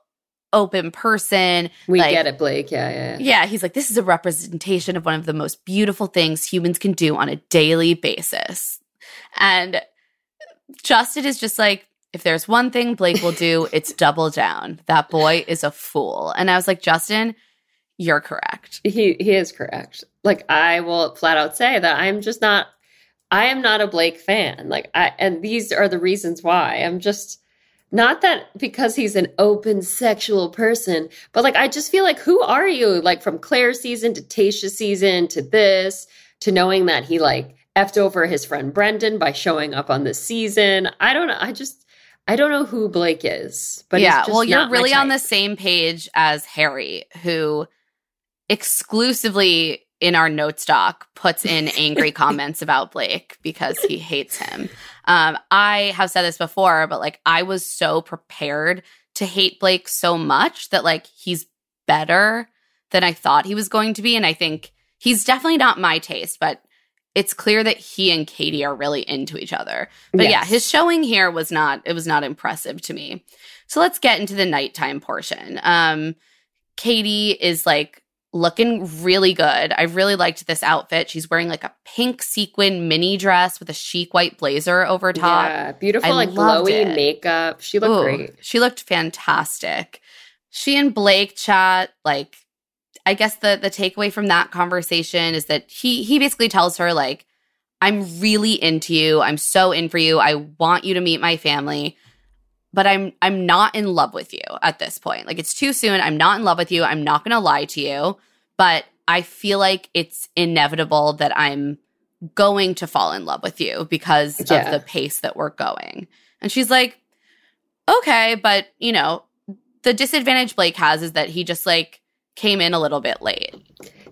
open person. we like- get it, Blake. Yeah, yeah. yeah. Yeah, he's like, this is a representation of one of the most beautiful things humans can do on a daily basis. And Justin is just like, if there's one thing Blake will do, it's double down. That boy is a fool. And I was like, Justin, you're correct. He he is correct. Like I will flat out say that I'm just not I am not a Blake fan. Like I and these are the reasons why. I'm just not that because he's an open sexual person, but like I just feel like who are you? Like from Claire season to Tayshia's season to this, to knowing that he like effed over his friend Brendan by showing up on this season. I don't know. I just I don't know who Blake is. But yeah, he's just well, you're really on the same page as Harry, who exclusively in our note stock puts in angry comments about Blake because he hates him. Um, I have said this before, but like I was so prepared to hate Blake so much that like he's better than I thought he was going to be. And I think he's definitely not my taste, but it's clear that he and Katie are really into each other. But yeah, his showing here was not it was not impressive to me. So let's get into the nighttime portion. Um Katie is like looking really good. I really liked this outfit. She's wearing like a pink sequin mini dress with a chic white blazer over top. Yeah, beautiful, I like glowy it. makeup. She looked Ooh, great. She looked fantastic. She and Blake chat like I guess the the takeaway from that conversation is that he he basically tells her like I'm really into you. I'm so in for you. I want you to meet my family. But I'm I'm not in love with you at this point. Like it's too soon. I'm not in love with you. I'm not going to lie to you, but I feel like it's inevitable that I'm going to fall in love with you because Yeah. of the pace that we're going. And she's like, okay, but you know, the disadvantage Blake has is that he just like came in a little bit late.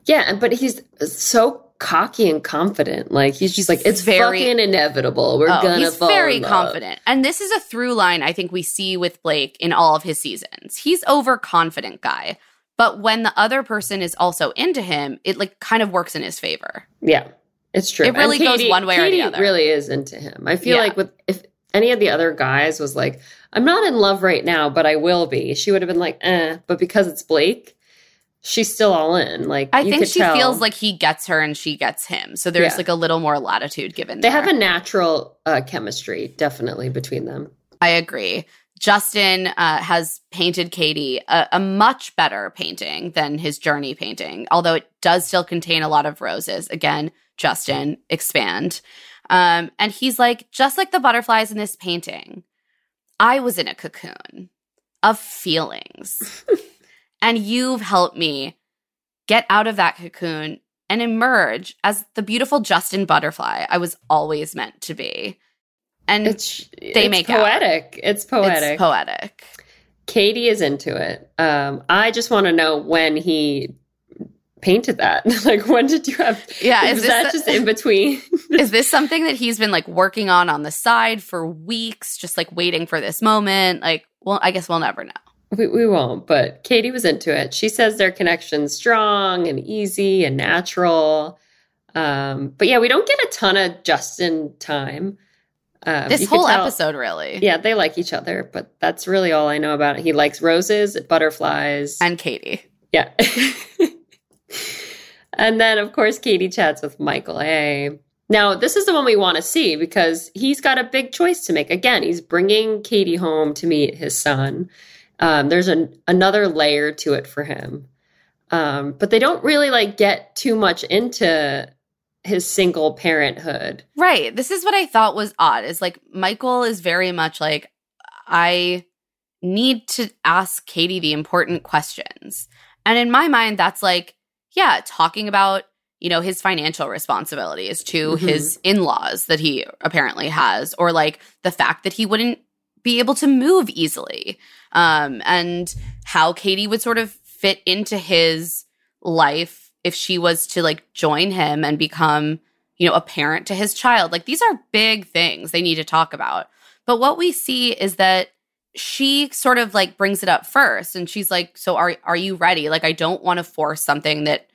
Yeah, and- but he's so cocky and confident. Like he's just like, it's very- fucking inevitable. We're Oh, gonna he's fall very in love." confident. And this is a through line I think we see with Blake in all of his seasons. He's overconfident guy. But when the other person is also into him, it like kind of works in his favor. Yeah, it's true. It really And goes one way or the other. Really is into him. I feel Yeah. like with if any of the other guys was like, I'm not in love right now, but I will be. She would have been like, eh. But because it's Blake, she's still all in. Like I think she tell. feels like he gets her and she gets him. So there's Yeah. like a little more latitude given they there. have a natural uh, chemistry, definitely between them. I agree. Justin uh, has painted Katie a, a much better painting than his journey painting, although it does still contain a lot of roses. Again, Justin, expand. Um, and he's like, just like the butterflies in this painting, I was in a cocoon of feelings. and you've helped me get out of that cocoon and emerge as the beautiful Justin butterfly I was always meant to be. And It's they it's make out. poetic. It's poetic. it's poetic. Katie is into it. Um, I just want to know when he painted that. like, when did you have? Yeah, is that just in between? Is this something that he's been like working on on the side for weeks, just like waiting for this moment? Like, well, I guess we'll never know. We, we won't. But Katie was into it. She says their connection's strong and easy and natural. Um, but yeah, we don't get a ton of Justin time. Um, this whole tell- episode, really. Yeah, they like each other, but that's really all I know about it. He likes roses, butterflies, And Katie. Yeah. and then, of course, Katie chats with Michael A. Now, this is the one we want to see because he's got a big choice to make. Again, he's bringing Katie home to meet his son. Um, there's an, another layer to it for him. Um, but they don't really like get too much into his single parenthood. Right. This is what I thought was odd is like Michael is very much like, I need to ask Katie the important questions. And in my mind, that's like, yeah, talking about, you know, his financial responsibilities to Mhm. his in laws that he apparently has, or like the fact that he wouldn't be able to move easily. Um, and how Katie would sort of fit into his life if she was to like join him and become you know, a parent to his child. Like these are big things they need to talk about. But what we see is that she sort of like brings it up first and she's like, "So are are you ready? Like I don't want to force something that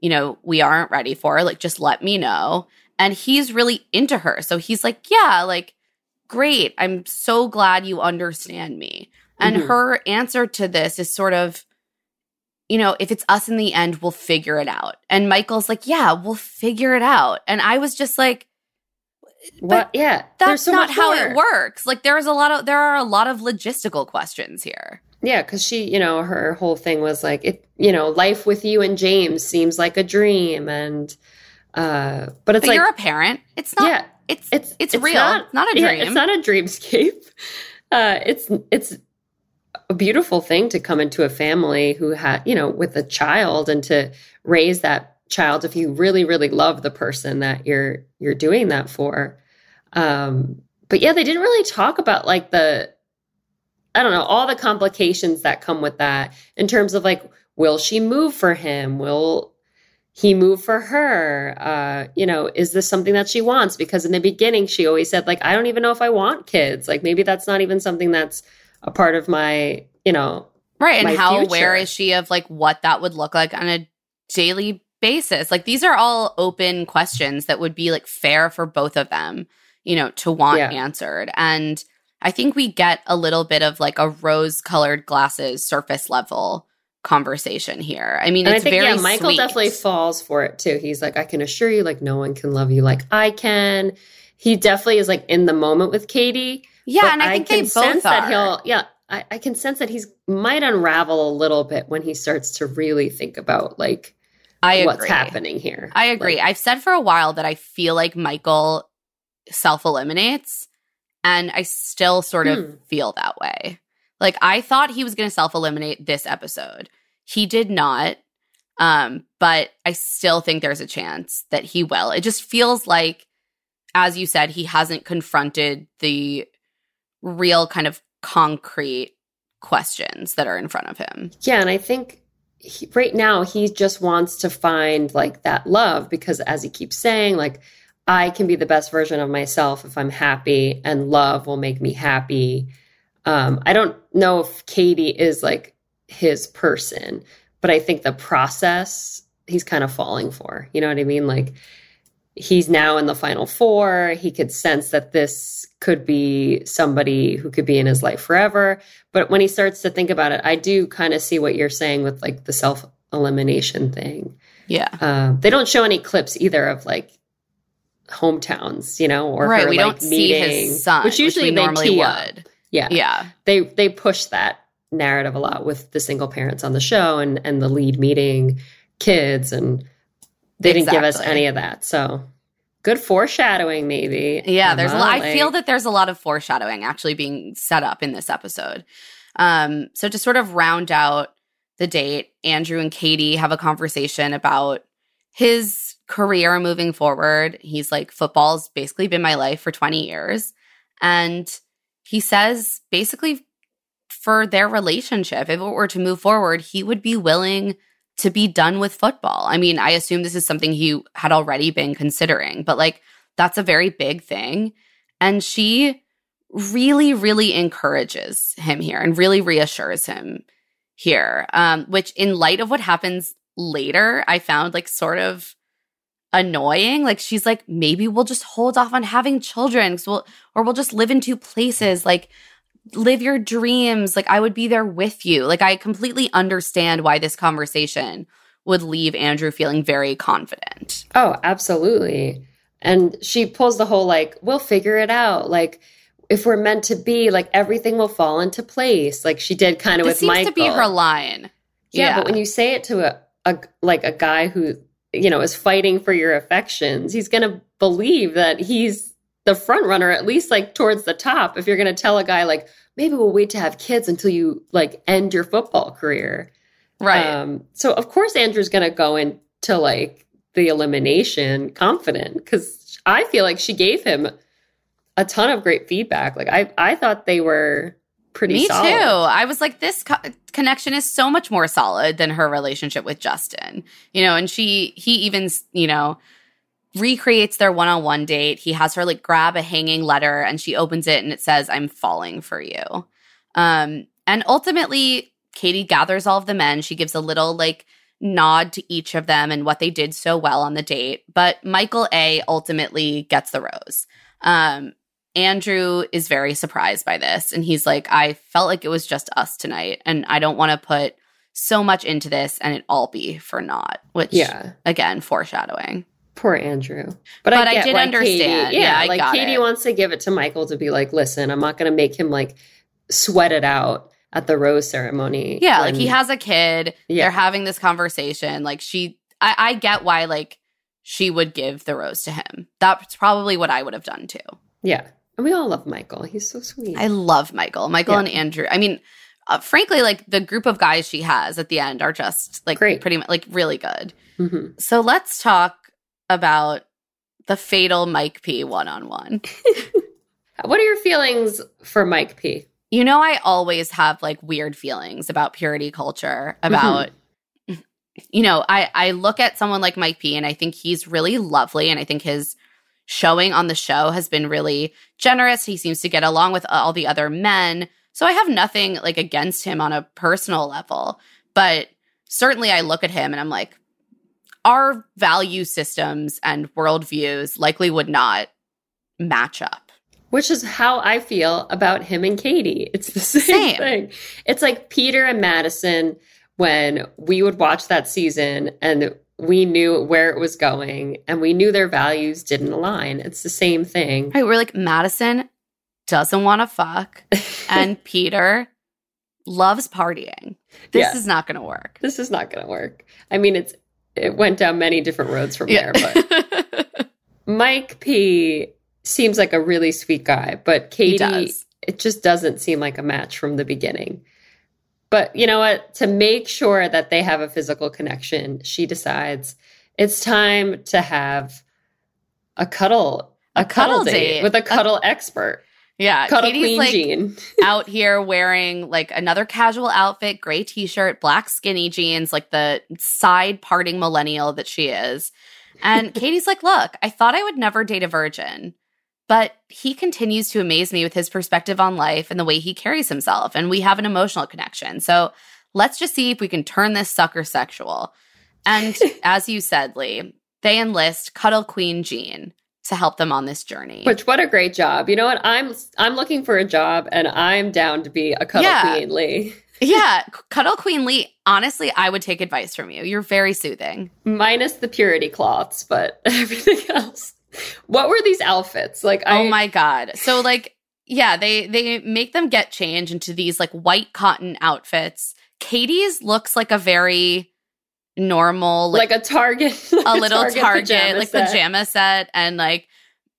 you know, we aren't ready for. Like just let me know." And he's really into her. So he's like, "Yeah, like great. I'm so glad you understand me." And Mhm. her answer to this is sort of you know, if it's us in the end, we'll figure it out. And Michael's like, yeah, we'll figure it out. And I was just like, What? Yeah, that's so not how more. it works. Like there is a lot of there are a lot of logistical questions here. Yeah, because she, you know, her whole thing was like, it, you know, life with you and James seems like a dream, and uh, but it's But like, you're a parent. It's not yeah, it's it's it's, real. Not, not a yeah, dream. it's not a dreamscape. Uh, it's it's a beautiful thing to come into a family who had, you know, with a child and to raise that child if you really, really love the person that you're you're doing that for. Um, but yeah, they didn't really talk about like the I don't know, all the complications that come with that in terms of like, will she move for him? Will he move for her? Uh, you know, is this something that she wants? Because in the beginning, she always said, like, I don't even know if I want kids. Like, maybe that's not even something that's a part of my, you know, right. And how future. aware is she of like what that would look like on a daily basis? Like these are all open questions that would be like fair for both of them, you know, to want Yeah. answered. And I think we get a little bit of like a rose colored glasses surface level conversation here. I mean, and I it's think very yeah, Michael sweet. definitely falls for it too. He's like, I can assure you, like, no one can love you like I can. He definitely is like in the moment with Katie. Yeah, but and I think they both sense are. that he'll yeah. I, I can sense that he's might unravel a little bit when he starts to really think about like I agree. what's happening here. I agree. Like, I've said for a while that I feel like Michael self eliminates, and I still sort of Hmm. feel that way. Like I thought he was going to self eliminate this episode. He did not. Um, but I still think there's a chance that he will. It just feels like, as you said, he hasn't confronted the real kind of concrete questions that are in front of him. Yeah, and I think he, right now he just wants to find like that love because as he keeps saying like I can be the best version of myself if I'm happy and love will make me happy. Um I don't know if Katie is like his person, but I think the process he's kind of falling for. You know what I mean? Like he's now in the final four. He could sense that this could be somebody who could be in his life forever. But when he starts to think about it, I do kind of see what you're saying with like the self elimination thing. Yeah. Uh, they don't show any clips either of like hometowns, you know, or right. her, we like, don't see his son, which usually we they normally tee up. would. Yeah, Yeah. they they push that narrative a lot with the single parents on the show and and the lead meeting kids and they didn't give us any of that. So good foreshadowing, maybe. Yeah, there's a lot. Uh-huh, I feel that there's a lot of foreshadowing actually being set up in this episode. Um, so to sort of round out the date, Andrew and Katie have a conversation about his career moving forward. He's like, football's basically been my life for 20 years. And he says basically for their relationship, if it were to move forward, he would be willing to be done with football. I mean, I assume this is something he had already been considering, but like that's a very big thing. And she really, really encourages him here and really reassures him here. Um, which, in light of what happens later, I found like sort of annoying. Like she's like, maybe we'll just hold off on having children, we'll, or we'll just live in two places. Like, live your dreams. Like, I would be there with you. Like, I completely understand why this conversation would leave Andrew feeling very confident. Oh, absolutely. And she pulls the whole like, we'll figure it out. Like, if we're meant to be, like everything will fall into place. Like she did kind of This with seems Michael. to be her line. Yeah, but when you say it to a, a like a guy who you know is fighting for your affections, he's gonna believe that he's the front runner, at least like towards the top. If you're gonna tell a guy like maybe we'll wait to have kids until you like end your football career, right? Um, so of course Andrew's gonna go into like the elimination confident because I feel like she gave him a ton of great feedback. Like I I thought they were pretty Me solid. too. I was like, this co- connection is so much more solid than her relationship with Justin. You know, and she, he even, you know, recreates their one on one date. He has her like grab a hanging letter and she opens it and it says, I'm falling for you. Um, and ultimately, Katie gathers all of the men. She gives a little like nod to each of them and what they did so well on the date. But Michael A ultimately gets the rose. Um, Andrew is very surprised by this. And he's like, I felt like it was just us tonight. And I don't want to put so much into this and it all be for naught, which, Yeah. again, foreshadowing. Poor Andrew. But I get did why understand. Katie, Yeah, I like Katie it. wants to give it to Michael to be like, listen, I'm not going to make him like sweat it out at the rose ceremony. Yeah, like he has a kid. Yeah. They're having this conversation. Like she, I, I get why like she would give the rose to him. That's probably what I would have done too. Yeah. And we all love Michael. He's so sweet. I love Michael. Michael Yeah. and Andrew. I mean, uh, frankly, like the group of guys she has at the end are just like Great. pretty much like really good. Mhm. So let's talk about the fatal Mike P one on one. What are your feelings for Mike P? You know, I always have like weird feelings about purity culture, about, mm-hmm. you know, I, I look at someone like Mike P and I think he's really lovely. And I think his showing on the show has been really generous. He seems to get along with all the other men. So I have nothing like against him on a personal level. But certainly I look at him and I'm like, our value systems and worldviews likely would not match up. Which is how I feel about him and Katie. It's the same, Same. thing. It's like Peter and Madison when we would watch that season and we knew where it was going and we knew their values didn't align. It's the same thing. Right, we're like Madison doesn't want to fuck, and Peter loves partying. This Yeah. is not going to work. This is not going to work. I mean, it's it went down many different roads from there, but Mike P seems like a really sweet guy, but Katie it just doesn't seem like a match from the beginning. But you know what? To make sure that they have a physical connection, she decides it's time to have a cuddle, A cuddle date. with a cuddle expert, Yeah, cuddle Katie's queen like Jean. out here wearing like another casual outfit, gray t-shirt, black skinny jeans, like the side parting millennial that she is. And Katie's like, "Look, I thought I would never date a virgin." But he continues to amaze me with his perspective on life and the way he carries himself, and we have an emotional connection. So let's just see if we can turn this sucker sexual. And as you said, Lee, they enlist Cuddle Queen Jean to help them on this journey. Which what a great job! You know what? I'm I'm looking for a job, and I'm down to be a cuddle Yeah. queen, Lee. yeah, Cuddle Queen Lee, honestly, I would take advice from you. You're very soothing. Minus the purity cloths, but everything else. What were these outfits like? I, oh my god. So like yeah, they they make them get changed into these like white cotton outfits. Katie's looks like a very normal, like, a Target, a little Target, pajama like set. pajama set, and like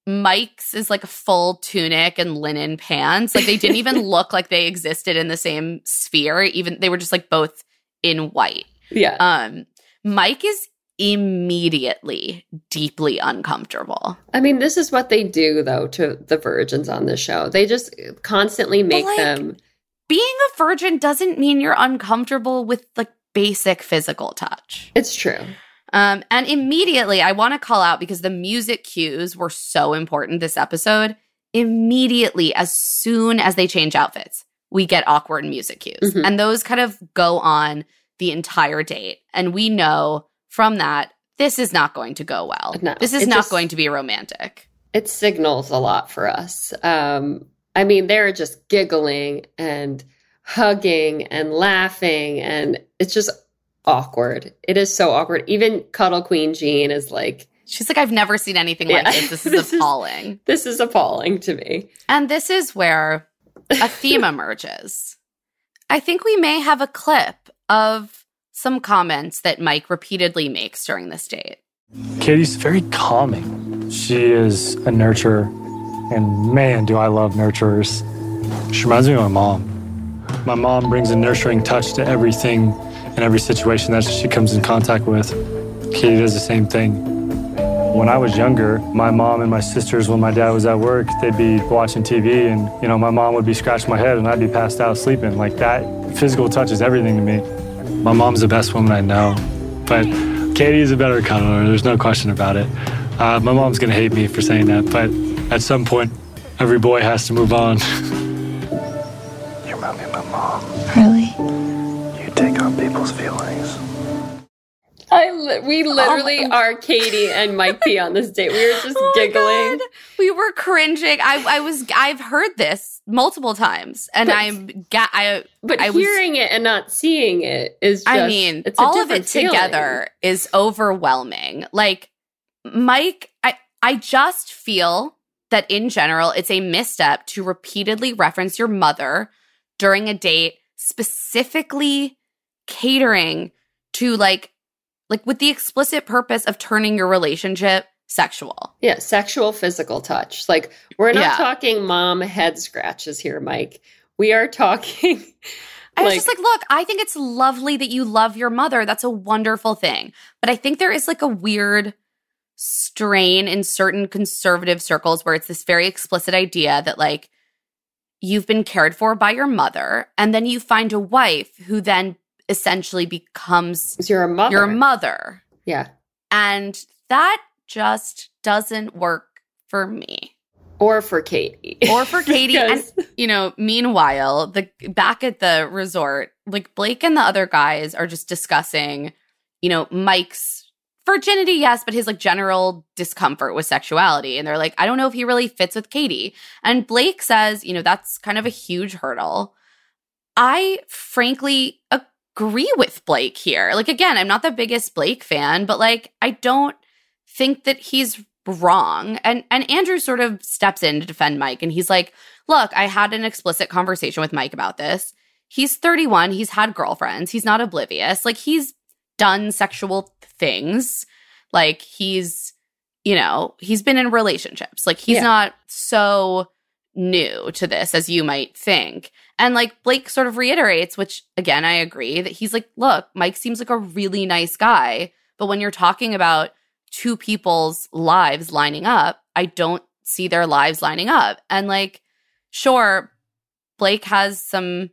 Mike's is like a full tunic and linen pants. Like they didn't even look like they existed in the same sphere. Even they were just like both in white. Yeah. Um, Mike is immediately deeply uncomfortable. I mean, this is what they do though to the virgins on the show. They just constantly make like, them Being a virgin doesn't mean you're uncomfortable with like basic physical touch. It's true. Um, and immediately, I want to call out because the music cues were so important this episode. Immediately, as soon as they change outfits, we get awkward music cues. Mhm. And those kind of go on the entire date. And we know from that, this is not going to go well. No, this is not just- going to be romantic. It signals a lot for us. Um, I mean, they're just giggling and hugging and laughing, and it's just awkward. It is so awkward. Even Cuddle Queen Jean is like, She's like, I've never seen anything like Yeah. this. This is This is- appalling. this is appalling to me. And this is where a theme emerges. I think we may have a clip of some comments that Mike repeatedly makes during this date. Katie's very calming. She is a nurturer, and man, do I love nurturers. She reminds me of my mom. My mom brings a nurturing touch to everything and every situation that she comes in contact with. Katie does the same thing. When I was younger, my mom and my sisters, when my dad was at work, they'd be watching TV, and you know, my mom would be scratching my head, and I'd be passed out sleeping. Like that, physical touch is everything to me. My mom's the best woman I know, but Katie is a better cuddler. There's no question about it. Uh, my mom's gonna hate me for saying that, but at some point, every boy has to move on. people's feelings. I li- we Oh literally are Katie and Mike P on this date. We were just Oh giggling. God. We were cringing. I, I was. I've heard this multiple times, and But- I'm. Ga- I. But I was- hearing it and not seeing it is just, I mean, it's a all of it feeling. together is overwhelming. Like Mike, I I just feel that in general, it's a misstep to repeatedly reference your mother during a date, specifically catering to like like with the explicit purpose of turning your relationship sexual. Yeah, sexual physical touch. Like we're not Yeah. talking mom head scratches here, Mike. We are talking I was just like, look, I think it's lovely that you love your mother. That's a wonderful thing. But I think there is like a weird strain in certain conservative circles where it's this very explicit idea that like you've been cared for by your mother and then you find a wife who then essentially becomes you're mother. your mother. yeah. And that just doesn't work for me. Or for Katie. Or for Katie. and you know, meanwhile, the back at the resort, like Blake and the other guys are just discussing, you know, Mike's virginity, yes, but his like general discomfort with sexuality. And they're like, I don't know if he really fits with Katie. And Blake says, you know, that's kind of a huge hurdle. I frankly agree with Blake here. Like, again, I'm not the biggest Blake fan, but like, I don't think that he's wrong. And and Andrew sort of steps in to defend Mike and he's like, "Look, I had an explicit conversation with Mike about this. He's 31, he's had girlfriends, he's not oblivious. Like he's done sexual things. Like he's you know, he's been in relationships. Like he's Yeah. not so new to this as you might think. And like Blake sort of reiterates, which again, I agree that he's like, look, Mike seems like a really nice guy. But when you're talking about two people's lives lining up, I don't see their lives lining up. And like, sure, Blake has some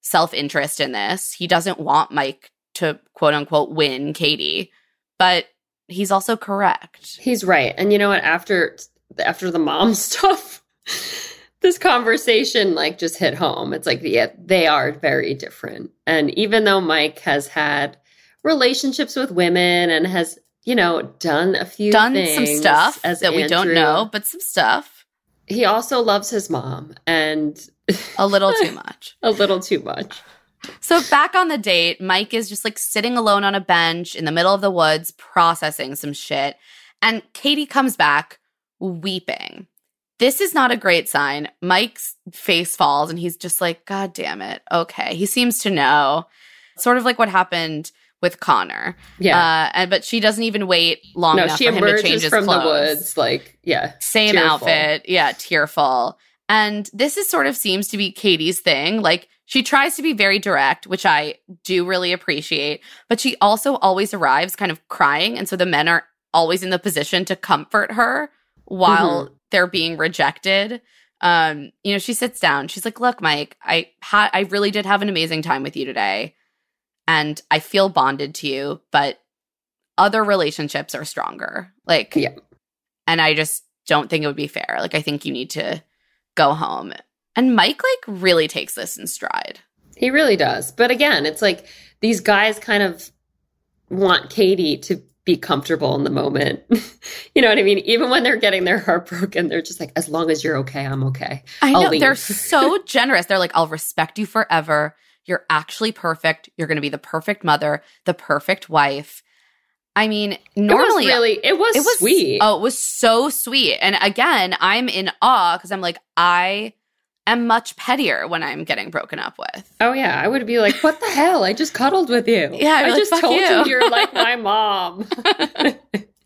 self interest in this. He doesn't want Mike to quote unquote win Katie, but he's also correct. He's right. And you know what? After after the mom stuff, this conversation like just hit home. It's like, yeah, they are very different. And even though Mike has had relationships with women and has, you know, done a few Done some stuff as that we don't know, but some stuff. He also loves his mom and A little too much. a little too much. So back on the date, Mike is just like sitting alone on a bench in the middle of the woods processing some shit. And Katie comes back weeping. This is not a great sign. Mike's face falls and he's just like, God damn it. Okay. He seems to know. Sort of like what happened with Connor. Yeah. Uh, and but she doesn't even wait long no, enough she for him to change his from clothes. the woods, like yeah, Same tearful. outfit. Yeah, tearful. And this is sort of seems to be Katie's thing. Like she tries to be very direct, which I do really appreciate, but she also always arrives kind of crying. And so the men are always in the position to comfort her while Mm-hmm. they're being rejected. Um, you know, she sits down. She's like, "Look, Mike, I had I really did have an amazing time with you today, and I feel bonded to you, but other relationships are stronger. Like, Yeah. and I just don't think it would be fair. Like, I think you need to go home." And Mike like really takes this in stride. He really does. But again, it's like these guys kind of want Katie to be comfortable in the moment. you know what I mean? Even when they're getting their heart broken, they're just like, as long as you're okay, I'm okay. I know they're so generous. They're like, I'll respect you forever. You're actually perfect. You're going to be the perfect mother, the perfect wife. I mean, normally it was really, it was, it was sweet. Oh, it was so sweet. And again, I'm in awe because I'm like, I am much pettier when I'm getting broken up with. Oh yeah, I would be like, "What the hell? I just cuddled with you. Yeah, I like, just "Fuck told you. you." you're like my mom."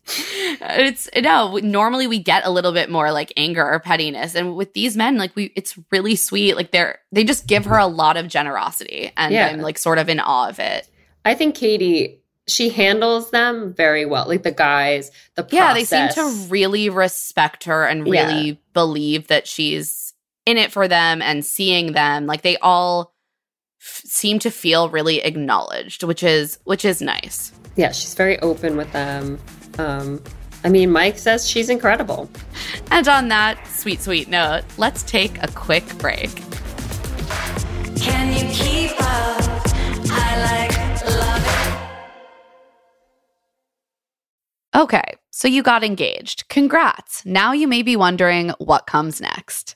It's no, normally we get a little bit more like anger or pettiness. And with these men, like we it's really sweet. Like they're they just give her a lot of generosity. And Yeah. I'm like sort of in awe of it. I think Katie, she handles them very well. Like the guys, the process. Yeah, they seem to really respect her and Yeah. really believe that she's in it for them and seeing them. Like they all f- seem to feel really acknowledged, which is which is nice. Yeah, she's very open with them. Um, I mean, Mike says she's incredible. And on that sweet sweet note, let's take a quick break. Can you keep up? I like love it. Okay, so you got engaged. Congrats. Now you may be wondering what comes next.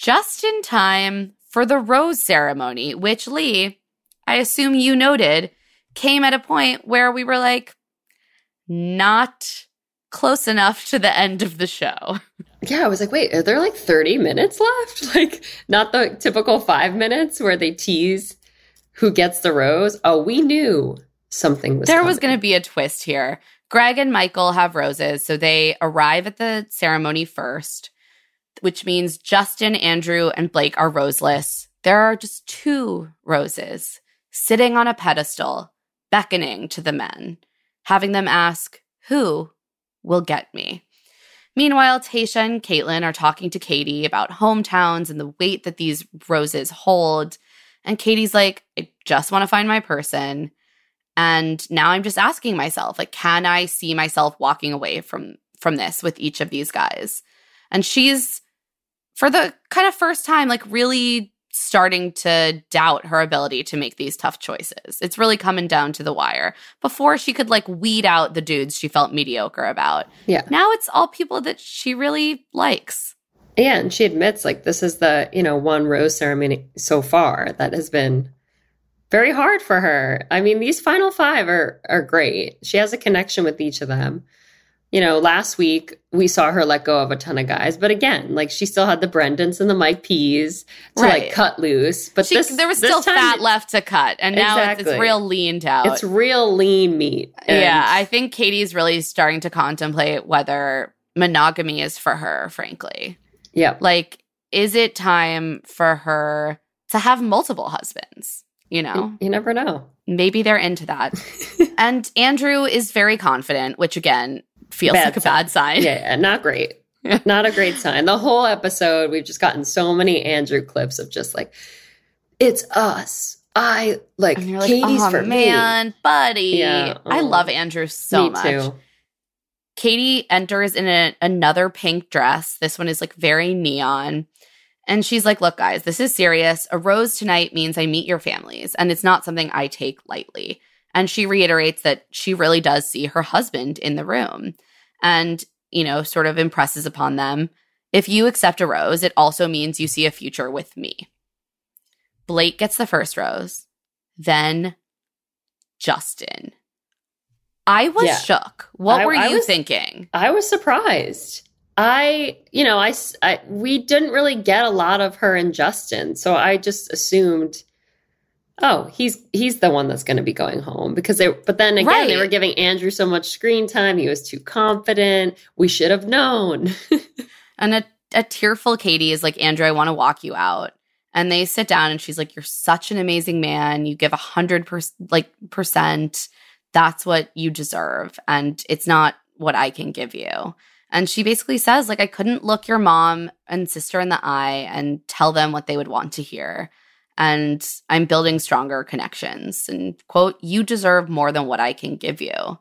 Just in time for the rose ceremony, which Lee, I assume you noted, came at a point where we were like, not close enough to the end of the show. Yeah, I was like, wait, are there like 30 minutes left? Like, not the typical five minutes where they tease who gets the rose. Oh, we knew something was There was going to be a twist here. Greg and Michael have roses, so they arrive at the ceremony first, which means Justin, Andrew, and Blake are roseless. There are just two roses sitting on a pedestal, beckoning to the men, having them ask, Who will get me? Meanwhile, Tayshia and Kaitlyn are talking to Katie about hometowns and the weight that these roses hold. And Katie's like, I just want to find my person. And now I'm just asking myself, like, can I see myself walking away from from this with each of these guys? And she's for the kind of first time, like really starting to doubt her ability to make these tough choices. It's really coming down to the wire. Before she could like weed out the dudes she felt mediocre about. Yeah. Now it's all people that she really likes. Yeah, and she admits like this is the, you know, one rose ceremony so far that has been very hard for her. I mean, these final five are are great. She has a connection with each of them. You know, last week we saw her let go of a ton of guys, but again, like she still had the Brendans and the Mike P's to Right. like cut loose. But She, this, there was still fat left to cut, and now it's, it's real leaned out. It's real lean meat. And yeah, I think Katie's really starting to contemplate whether monogamy is for her, frankly. yeah. Like, is it time for her to have multiple husbands? You know, You never know. maybe they're into that. and Andrew is very confident, which again feels Bad like a bad sign. Yeah, yeah, not great. not a great sign. The whole episode, we've just gotten so many Andrew clips of just like, it's us. I like like, Katie's oh for man, buddy. Yeah, I love Andrew so me. much. Too. Katie enters in a, another pink dress. This one is like very neon. And she's like, Look, guys, this is serious. A rose tonight means I meet your families, and it's not something I take lightly. And she reiterates that she really does see her husband in the room and, you know, sort of impresses upon them. If you accept a rose, it also means you see a future with me. Blake gets the first rose, then Justin. I was Yeah. shook. What I- were I you was- thinking? I was surprised. I, you know, I, I, we didn't really get a lot of her and Justin, so I just assumed, oh, he's he's the one that's going to be going home because they. But then again, they were giving Andrew so much screen time. He was too confident. We should have known. And a, a tearful Katie is like, Andrew, I want to walk you out. And they sit down and she's like, You're such an amazing man. You give a hundred percent like percent. That's what you deserve. And it's not what I can give you. And she basically says, like, I couldn't look your mom and sister in the eye and tell them what they would want to hear. And I'm building stronger connections. And quote, you deserve more than what I can give you.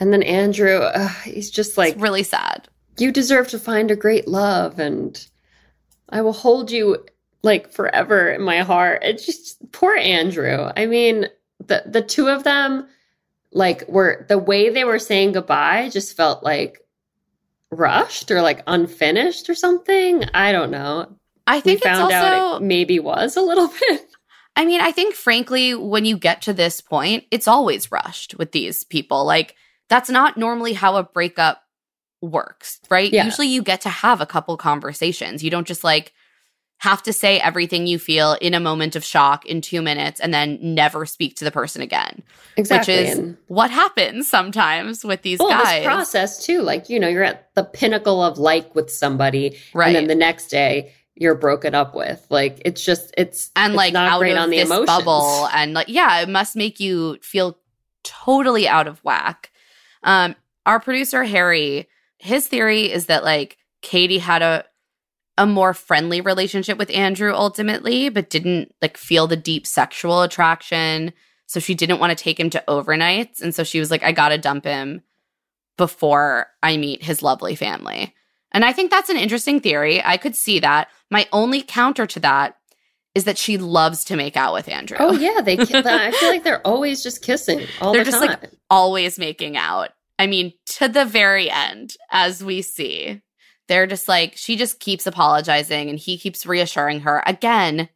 and then Andrew, uh, he's just like, it's really sad. you deserve to find a great love and I will hold you like forever in my heart. It's just poor Andrew. I mean, the the two of them like were the way they were saying goodbye just felt like rushed or like unfinished or something. I don't know. I think we it's found also out it maybe was a little bit. I mean, I think frankly, when you get to this point, it's always rushed with these people. Like, that's not normally how a breakup works, right? Yeah. Usually you get to have a couple conversations. You don't just like have to say everything you feel in a moment of shock in two minutes and then never speak to the person again, Exactly. which is and what happens sometimes with these well, guys. this process too, like you know, you're at the pinnacle of like with somebody, Right. and then the next day you're broken up with. Like it's just it's and it's like not out of this emotions. bubble and like yeah it must make you feel totally out of whack um our producer harry his theory is that like katie had a a more friendly relationship with andrew ultimately but didn't like feel the deep sexual attraction so she didn't want to take him to overnights and so she was like i gotta dump him before i meet his lovely family and i think that's an interesting theory i could see that my only counter to that is that she loves to make out with Andrew. Oh yeah, they. I feel like they're always just kissing all They're the just time. like always making out. I mean, to the very end, as we see. they're just like, she just keeps apologizing and he keeps reassuring her. Again,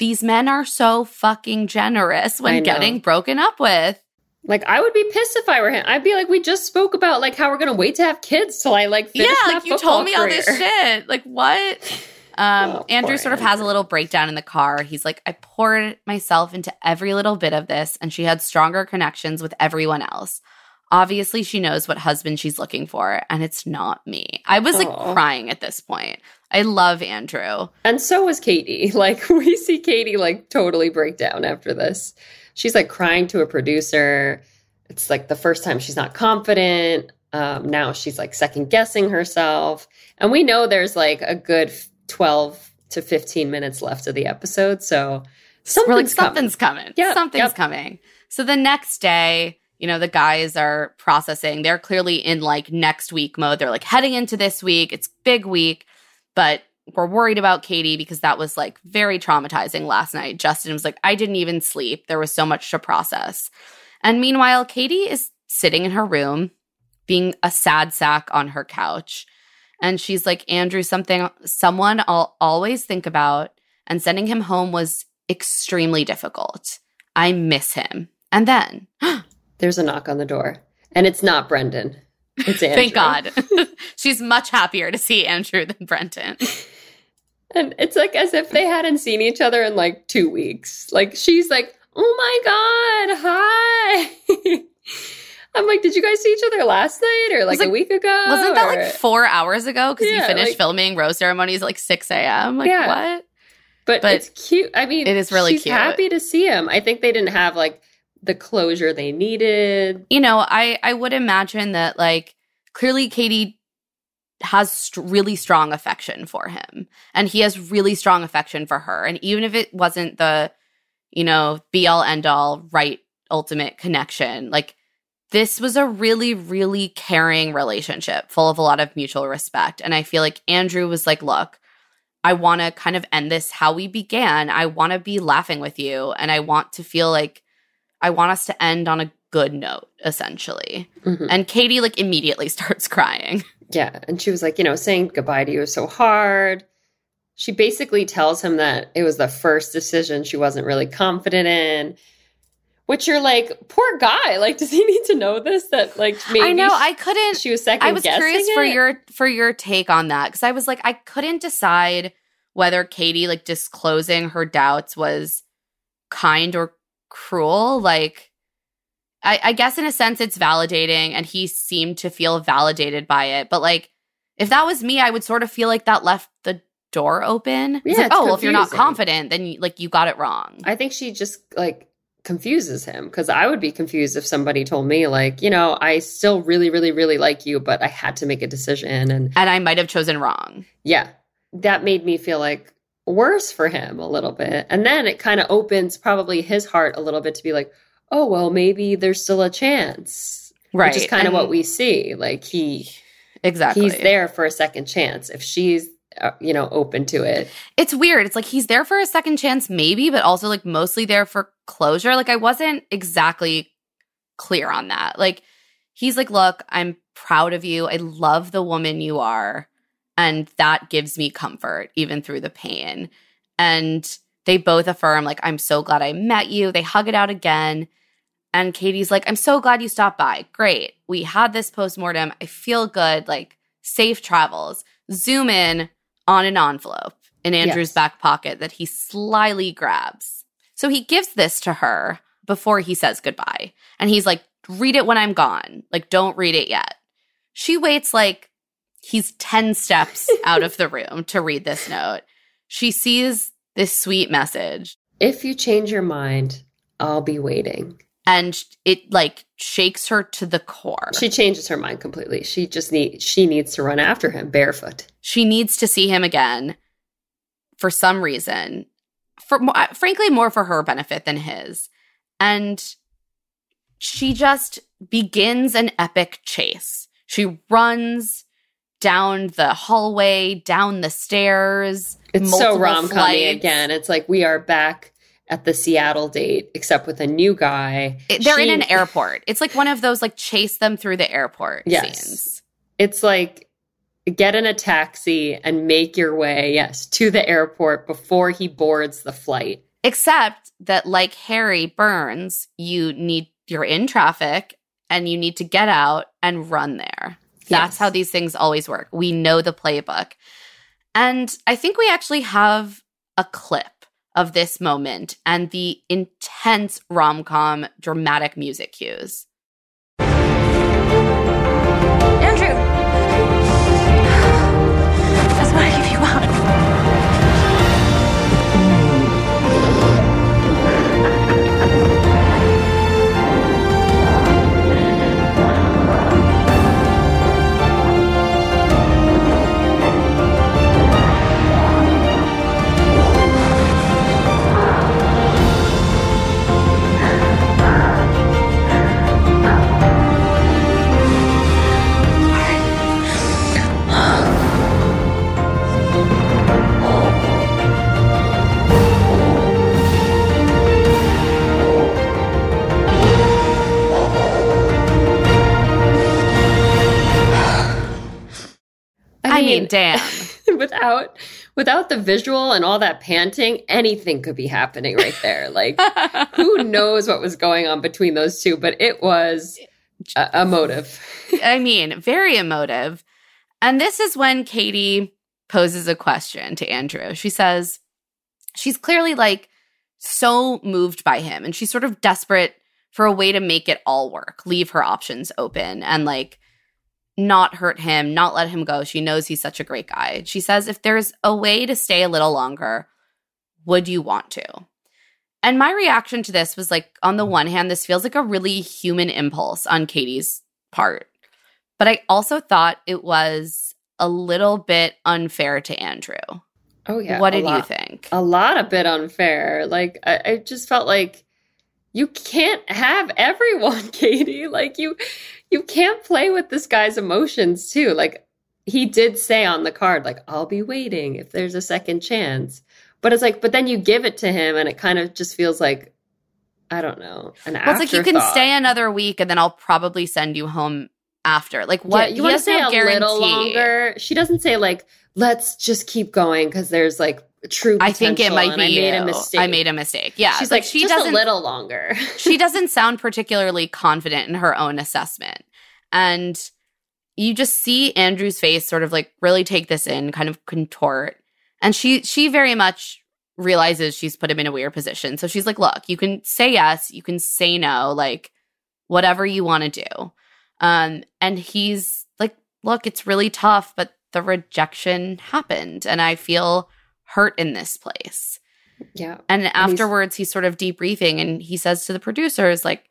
these men are so fucking generous when getting broken up with. Like I would be pissed if I were him. I'd be like, we just spoke about like how we're gonna wait to have kids till I like finish yeah, like you told me all this shit. Like what? Um, Oh, Andrew sort of has a little breakdown in the car. He's like, I poured myself into every little bit of this, and she had stronger connections with everyone else. Obviously, she knows what husband she's looking for, and it's not me. I was like Aw. crying at this point. I love Andrew. And so was Katie. Like we see Katie like totally break down after this. She's like crying to a producer. It's like the first time she's not confident. Um, now she's like second guessing herself. And we know there's like a good 12 to 15 minutes left of the episode. So something's, like, coming. something's coming. Yep, something's yep. coming. So the next day, you know, the guys are processing. They're clearly in like next week mode. They're like heading into this week. It's big week, but we're worried about Katie because that was like very traumatizing last night. Justin was like, I didn't even sleep. There was so much to process. And meanwhile, Katie is sitting in her room, being a sad sack on her couch. And she's like, Andrew, something, someone I'll always think about. And sending him home was extremely difficult. I miss him. And then, There's a knock on the door. And it's not Brendan. It's Andrew. thank God, she's much happier to see Andrew than Brendan. And it's like as if they hadn't seen each other in like two weeks. Like she's like, oh my God, hi. I'm like, did you guys see each other last night or like, like- a week ago? Wasn't that Or- like four hours ago? Because you finished like- filming rose ceremonies at like 6 a.m. Like, Yeah. what? but, but it's cute. I mean, it is really she's cute. happy to see him. I think they didn't have like the closure they needed. you know, I I would imagine that like clearly Katie has st- really strong affection for him, and he has really strong affection for her. And even if it wasn't the, you know, be all end all right ultimate connection, like this was a really really caring relationship full of a lot of mutual respect. And I feel like Andrew was like, look. I want to kind of end this how we began. I want to be laughing with you and I want to feel like I want us to end on a good note, essentially. Mhm. And Katie like immediately starts crying. Yeah. And she was like, you know, saying goodbye to you is so hard. She basically tells him that it was the first decision she wasn't really confident in. Which you're like, poor guy. Like, does he need to know this? That like maybe I know she, I couldn't she was second I was curious for it? your for your take on that cuz I was like I couldn't decide whether Katie like disclosing her doubts was kind or cruel like I, I guess in a sense it's validating and he seemed to feel validated by it but like if that was me I would sort of feel like that left the door open. It's Yeah, like it's oh well if you're not confident then you, like you got it wrong. I think she just like confuses him because I would be confused if somebody told me like, you know, I still really, really, really like you, but I had to make a decision, and and I might have chosen wrong. Yeah, that made me feel like worse for him a little bit, and then it kind of opens probably his heart a little bit to be like, oh well, maybe there's still a chance, right Which is kind of what we see. Like he exactly he's there for a second chance if she's uh, you know open to it. it's weird. It's like he's there for a second chance, maybe, but also like mostly there for closure. Like I wasn't exactly clear on that. Like he's like, look, I'm proud of you. I love the woman you are. And that gives me comfort, even through the pain. And they both affirm, like, I'm so glad I met you. They hug it out again. And Katie's like, I'm so glad you stopped by. Great. We had this postmortem. I feel good. Like, safe travels. Zoom in on an envelope in Andrew's Yes. back pocket that he slyly grabs. So he gives this to her before he says goodbye. And he's like, read it when I'm gone. Like, don't read it yet. She waits like he's 10 steps out of the room to read this note. She sees this sweet message If you change your mind, I'll be waiting. And it like shakes her to the core. She changes her mind completely. She just need she needs to run after him barefoot. she needs to see him again for some reason for uh, frankly more for her benefit than his and she just begins an epic chase she runs down the hallway down the stairs It's so rom com again. It's like we are back at the Seattle date, except with a new guy. It- they're She- in an airport it's like one of those like chase them through the airport Yes. scenes It's like get in a taxi and make your way, yes, to the airport before he boards the flight. Except that, like Harry Burns, you need you're in traffic and you need to get out and run there. That's Yes. how these things always work. We know the playbook. And I think we actually have a clip of this moment and the intense rom com dramatic music cues. I, mean, damn. without without the visual and all that panting, anything could be happening right there. Like who knows what was going on between those two, but it was a, a motive. I mean, very emotive. And this is when Katie poses a question to Andrew. She says she's clearly like so moved by him and she's sort of desperate for a way to make it all work, leave her options open and like not hurt him, not let him go. She knows he's such a great guy. She says, if there's a way to stay a little longer, would you want to? And my reaction to this was like, on the mm. one hand, this feels like a really human impulse on Katie's part. But I also thought it was a little bit unfair to Andrew. Oh yeah. what did you think? A lot a bit unfair. Like I, I just felt like you can't have everyone, Katie. Like you you can't play with this guy's emotions too. Like he did say on the card, like, I'll be waiting if there's a second chance. But it's like, but then you give it to him and it kind of just feels like I don't know. An Well, it's like you can stay another week and then I'll probably send you home after. Like what? Yeah, you want to say no a little guarantee. longer. She doesn't say like, let's just keep going because there's like true. I think it might be I made you. a mistake. I made a mistake. Yeah, She's like, she doesn't. a little longer. she doesn't sound particularly confident in her own assessment, and you just see Andrew's face sort of like really take this in, kind of contort, and she she very much realizes she's put him in a weird position. So she's like, "Look, you can say yes, you can say no, like whatever you want to do." Um, and he's like, "Look, it's really tough, but the rejection happened, and I feel hurt in this place." yeah. And he's- afterwards, he's sort of debriefing and he says to the producers, like,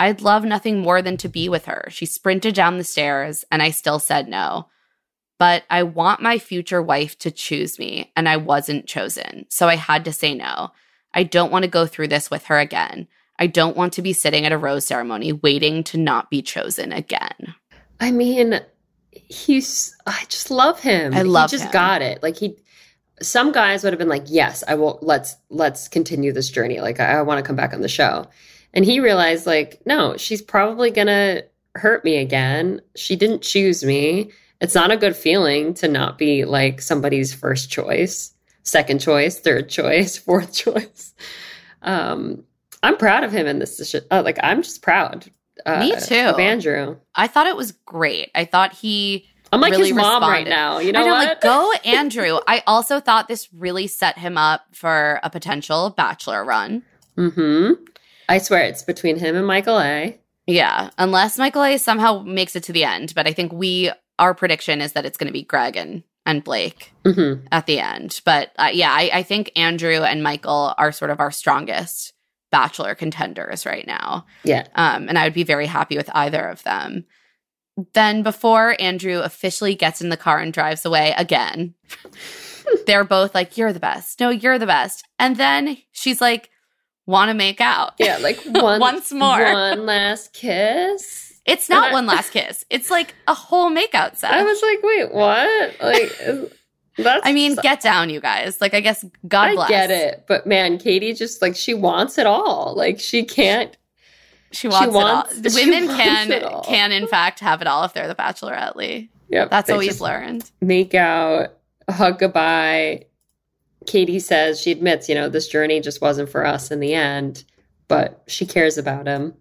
I'd love nothing more than to be with her. She sprinted down the stairs and I still said no. But I want my future wife to choose me and I wasn't chosen. So I had to say no. I don't want to go through this with her again. I don't want to be sitting at a rose ceremony waiting to not be chosen again. I mean, he's. I just love him. I love He just him. got it. Like he. Some guys would have been like, "Yes, I will. Let's let's continue this journey. Like I, I want to come back on the show." And he realized, like, no, she's probably gonna hurt me again. She didn't choose me. It's not a good feeling to not be like somebody's first choice, second choice, third choice, fourth choice. Um, I'm proud of him in this. decision. Uh, like, I'm just proud. Uh, Me too. Of Andrew. I thought it was great. I thought he I'm like really his mom right now. You know, I know, what? like go Andrew. I also thought this really set him up for a potential bachelor run. hmm I swear it's between him and Michael A. Yeah, unless Michael A somehow makes it to the end, but I think we our prediction is that it's going to be Greg and and Blake hmm at the end. But uh, yeah, I, I think Andrew and Michael are sort of our strongest bachelor contenders right now. Yeah. Um, and I would be very happy with either of them. Then, before Andrew officially gets in the car and drives away again, they're both like, You're the best. No, you're the best. And then she's like, Want to make out. Yeah, like one Once more. one last kiss. It's not I- one last kiss, it's like a whole makeout set. I was like, wait, what? Like, that's. I mean, get down, you guys. Like, I guess God I bless. get it, but man, Katie just like she wants it all. Like she can't. She wants, wants- it all. she Women can can in fact have it all if they're the Bachelorette. Lee. Yep. That's what we've learned. Make out, hug goodbye. Katie says she admits, you know, this journey just wasn't for us in the end, but she cares about him.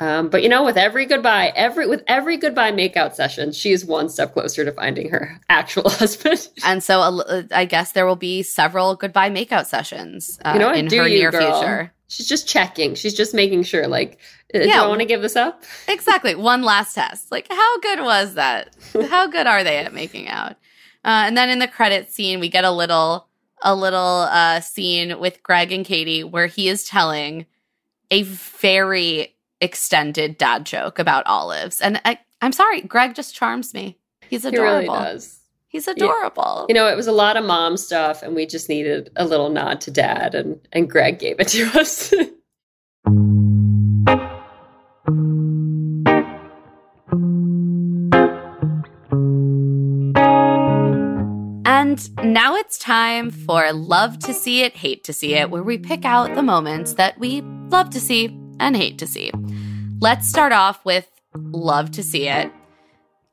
Um, but you know, with every goodbye, every with every goodbye makeout session, she is one step closer to finding her actual husband. And so uh, I guess there will be several goodbye makeout sessions uh, you know what? in Do her you, near girl. future. She's just checking. She's just making sure. Like, uh, do Yeah. I want to give this up? Exactly. One last test. Like, how good was that? How good are they at making out? Uh, and then in the credit scene, we get a little, a little uh, scene with Greg and Katie where he is telling a very extended dad joke about olives. And I, I'm sorry, Greg just charms me. He's He really adorable. does. He's adorable. You know, it was a lot of mom stuff, and we just needed a little nod to dad, and and Greg gave it to us. And now it's time for Love to See It, Hate to See It, where we pick out the moments that we love to see and hate to see. Let's start off with Love to See It.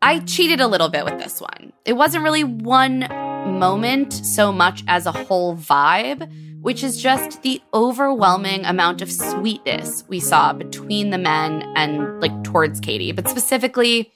I cheated a little bit with this one. It wasn't really one moment so much as a whole vibe, which is just the overwhelming amount of sweetness we saw between the men and like towards Katie, but specifically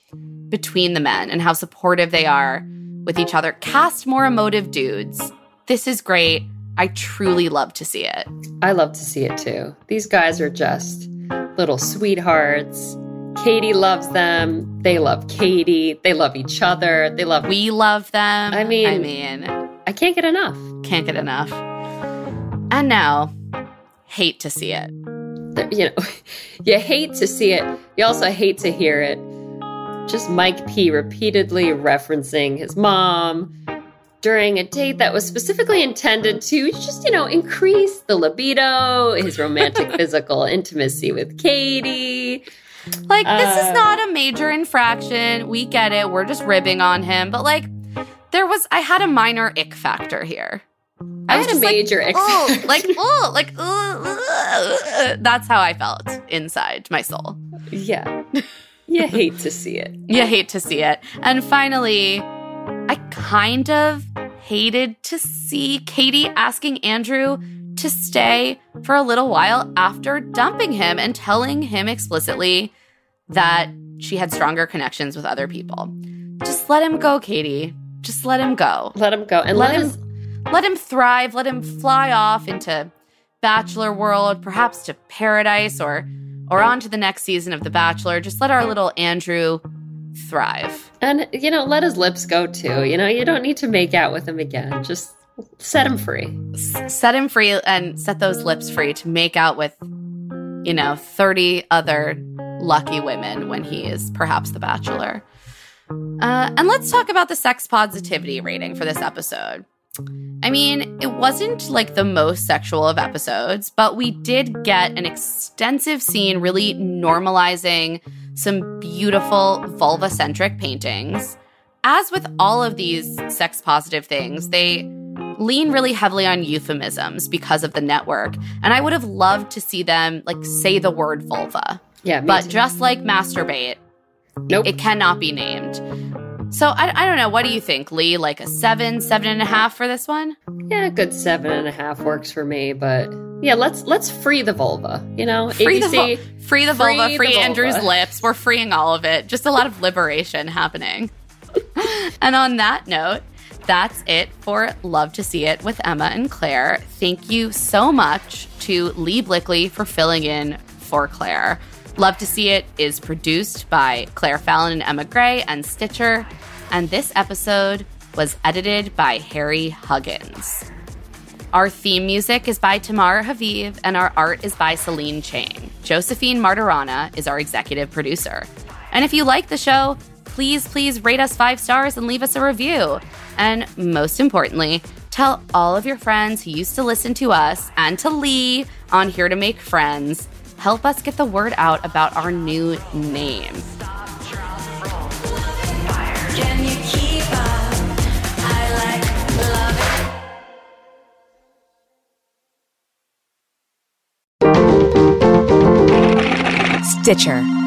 between the men and how supportive they are with each other. Cast more emotive dudes. This is great. I truly love to see it. I love to see it too. These guys are just little sweethearts. Katie loves them. They love Katie. They love each other. They love. We love them. I mean- I mean, I can't get enough. can't get enough. And now, hate to see it. You know, you hate to see it. You also hate to hear it. Just Mike P repeatedly referencing his mom during a date that was specifically intended to just, you know, increase the libido, his romantic physical intimacy with Katie. Like, this Uh. is not a major infraction. We get it. We're just ribbing on him. But, like, there was, I had a minor ick factor here. I was had a just like, major ick factor. like, oh, like, that's how I felt inside my soul. Yeah. You hate to see it. You hate to see it. And finally, I kind of hated to see Katie asking Andrew to stay for a little while after dumping him and telling him explicitly that she had stronger connections with other people. Just let him go, Katie. Just let him go. Let him go. And let, let, him him let him thrive. Let him fly off into bachelor world, perhaps to paradise or or on to the next season of The Bachelor. Just let our little Andrew thrive. and you know, let his lips go too. You know, you don't need to make out with him again. Just set him free. Set him free and set those lips free to make out with, you know, 30 other lucky women when he is perhaps the bachelor. Uh, and let's talk about the sex positivity rating for this episode. I mean, it wasn't like the most sexual of episodes, but we did get an extensive scene really normalizing some beautiful vulva centric paintings. As with all of these sex positive things, they lean really heavily on euphemisms because of the network. And I would have loved to see them like say the word vulva. Yeah, But too. just like masturbate, nope. it cannot be named. So I, I don't know. What do you think, Lee? Like a seven, seven and a half for this one? yeah, a good seven and a half works for me. But yeah, let's let's free the vulva. You know, Free the, vul- free the vulva, free free, the vulva. Andrew's lips. We're freeing all of it. Just a lot of liberation happening. and on that note, that's it for Love to See It with Emma and Claire. Thank you so much to Lee Blickley for filling in for Claire. Love to See It is produced by Claire Fallon and Emma Gray and Stitcher. And this episode was edited by Harry Huggins. Our theme music is by Tamara Haviv, and our art is by Celine Chang. Josephine Martirana is our executive producer. And if you like the show, please, please rate us five stars and leave us a review. And most importantly, tell all of your friends who used to listen to us and to Lee on Here to Make Friends. Help us get the word out about our new name. Stitcher.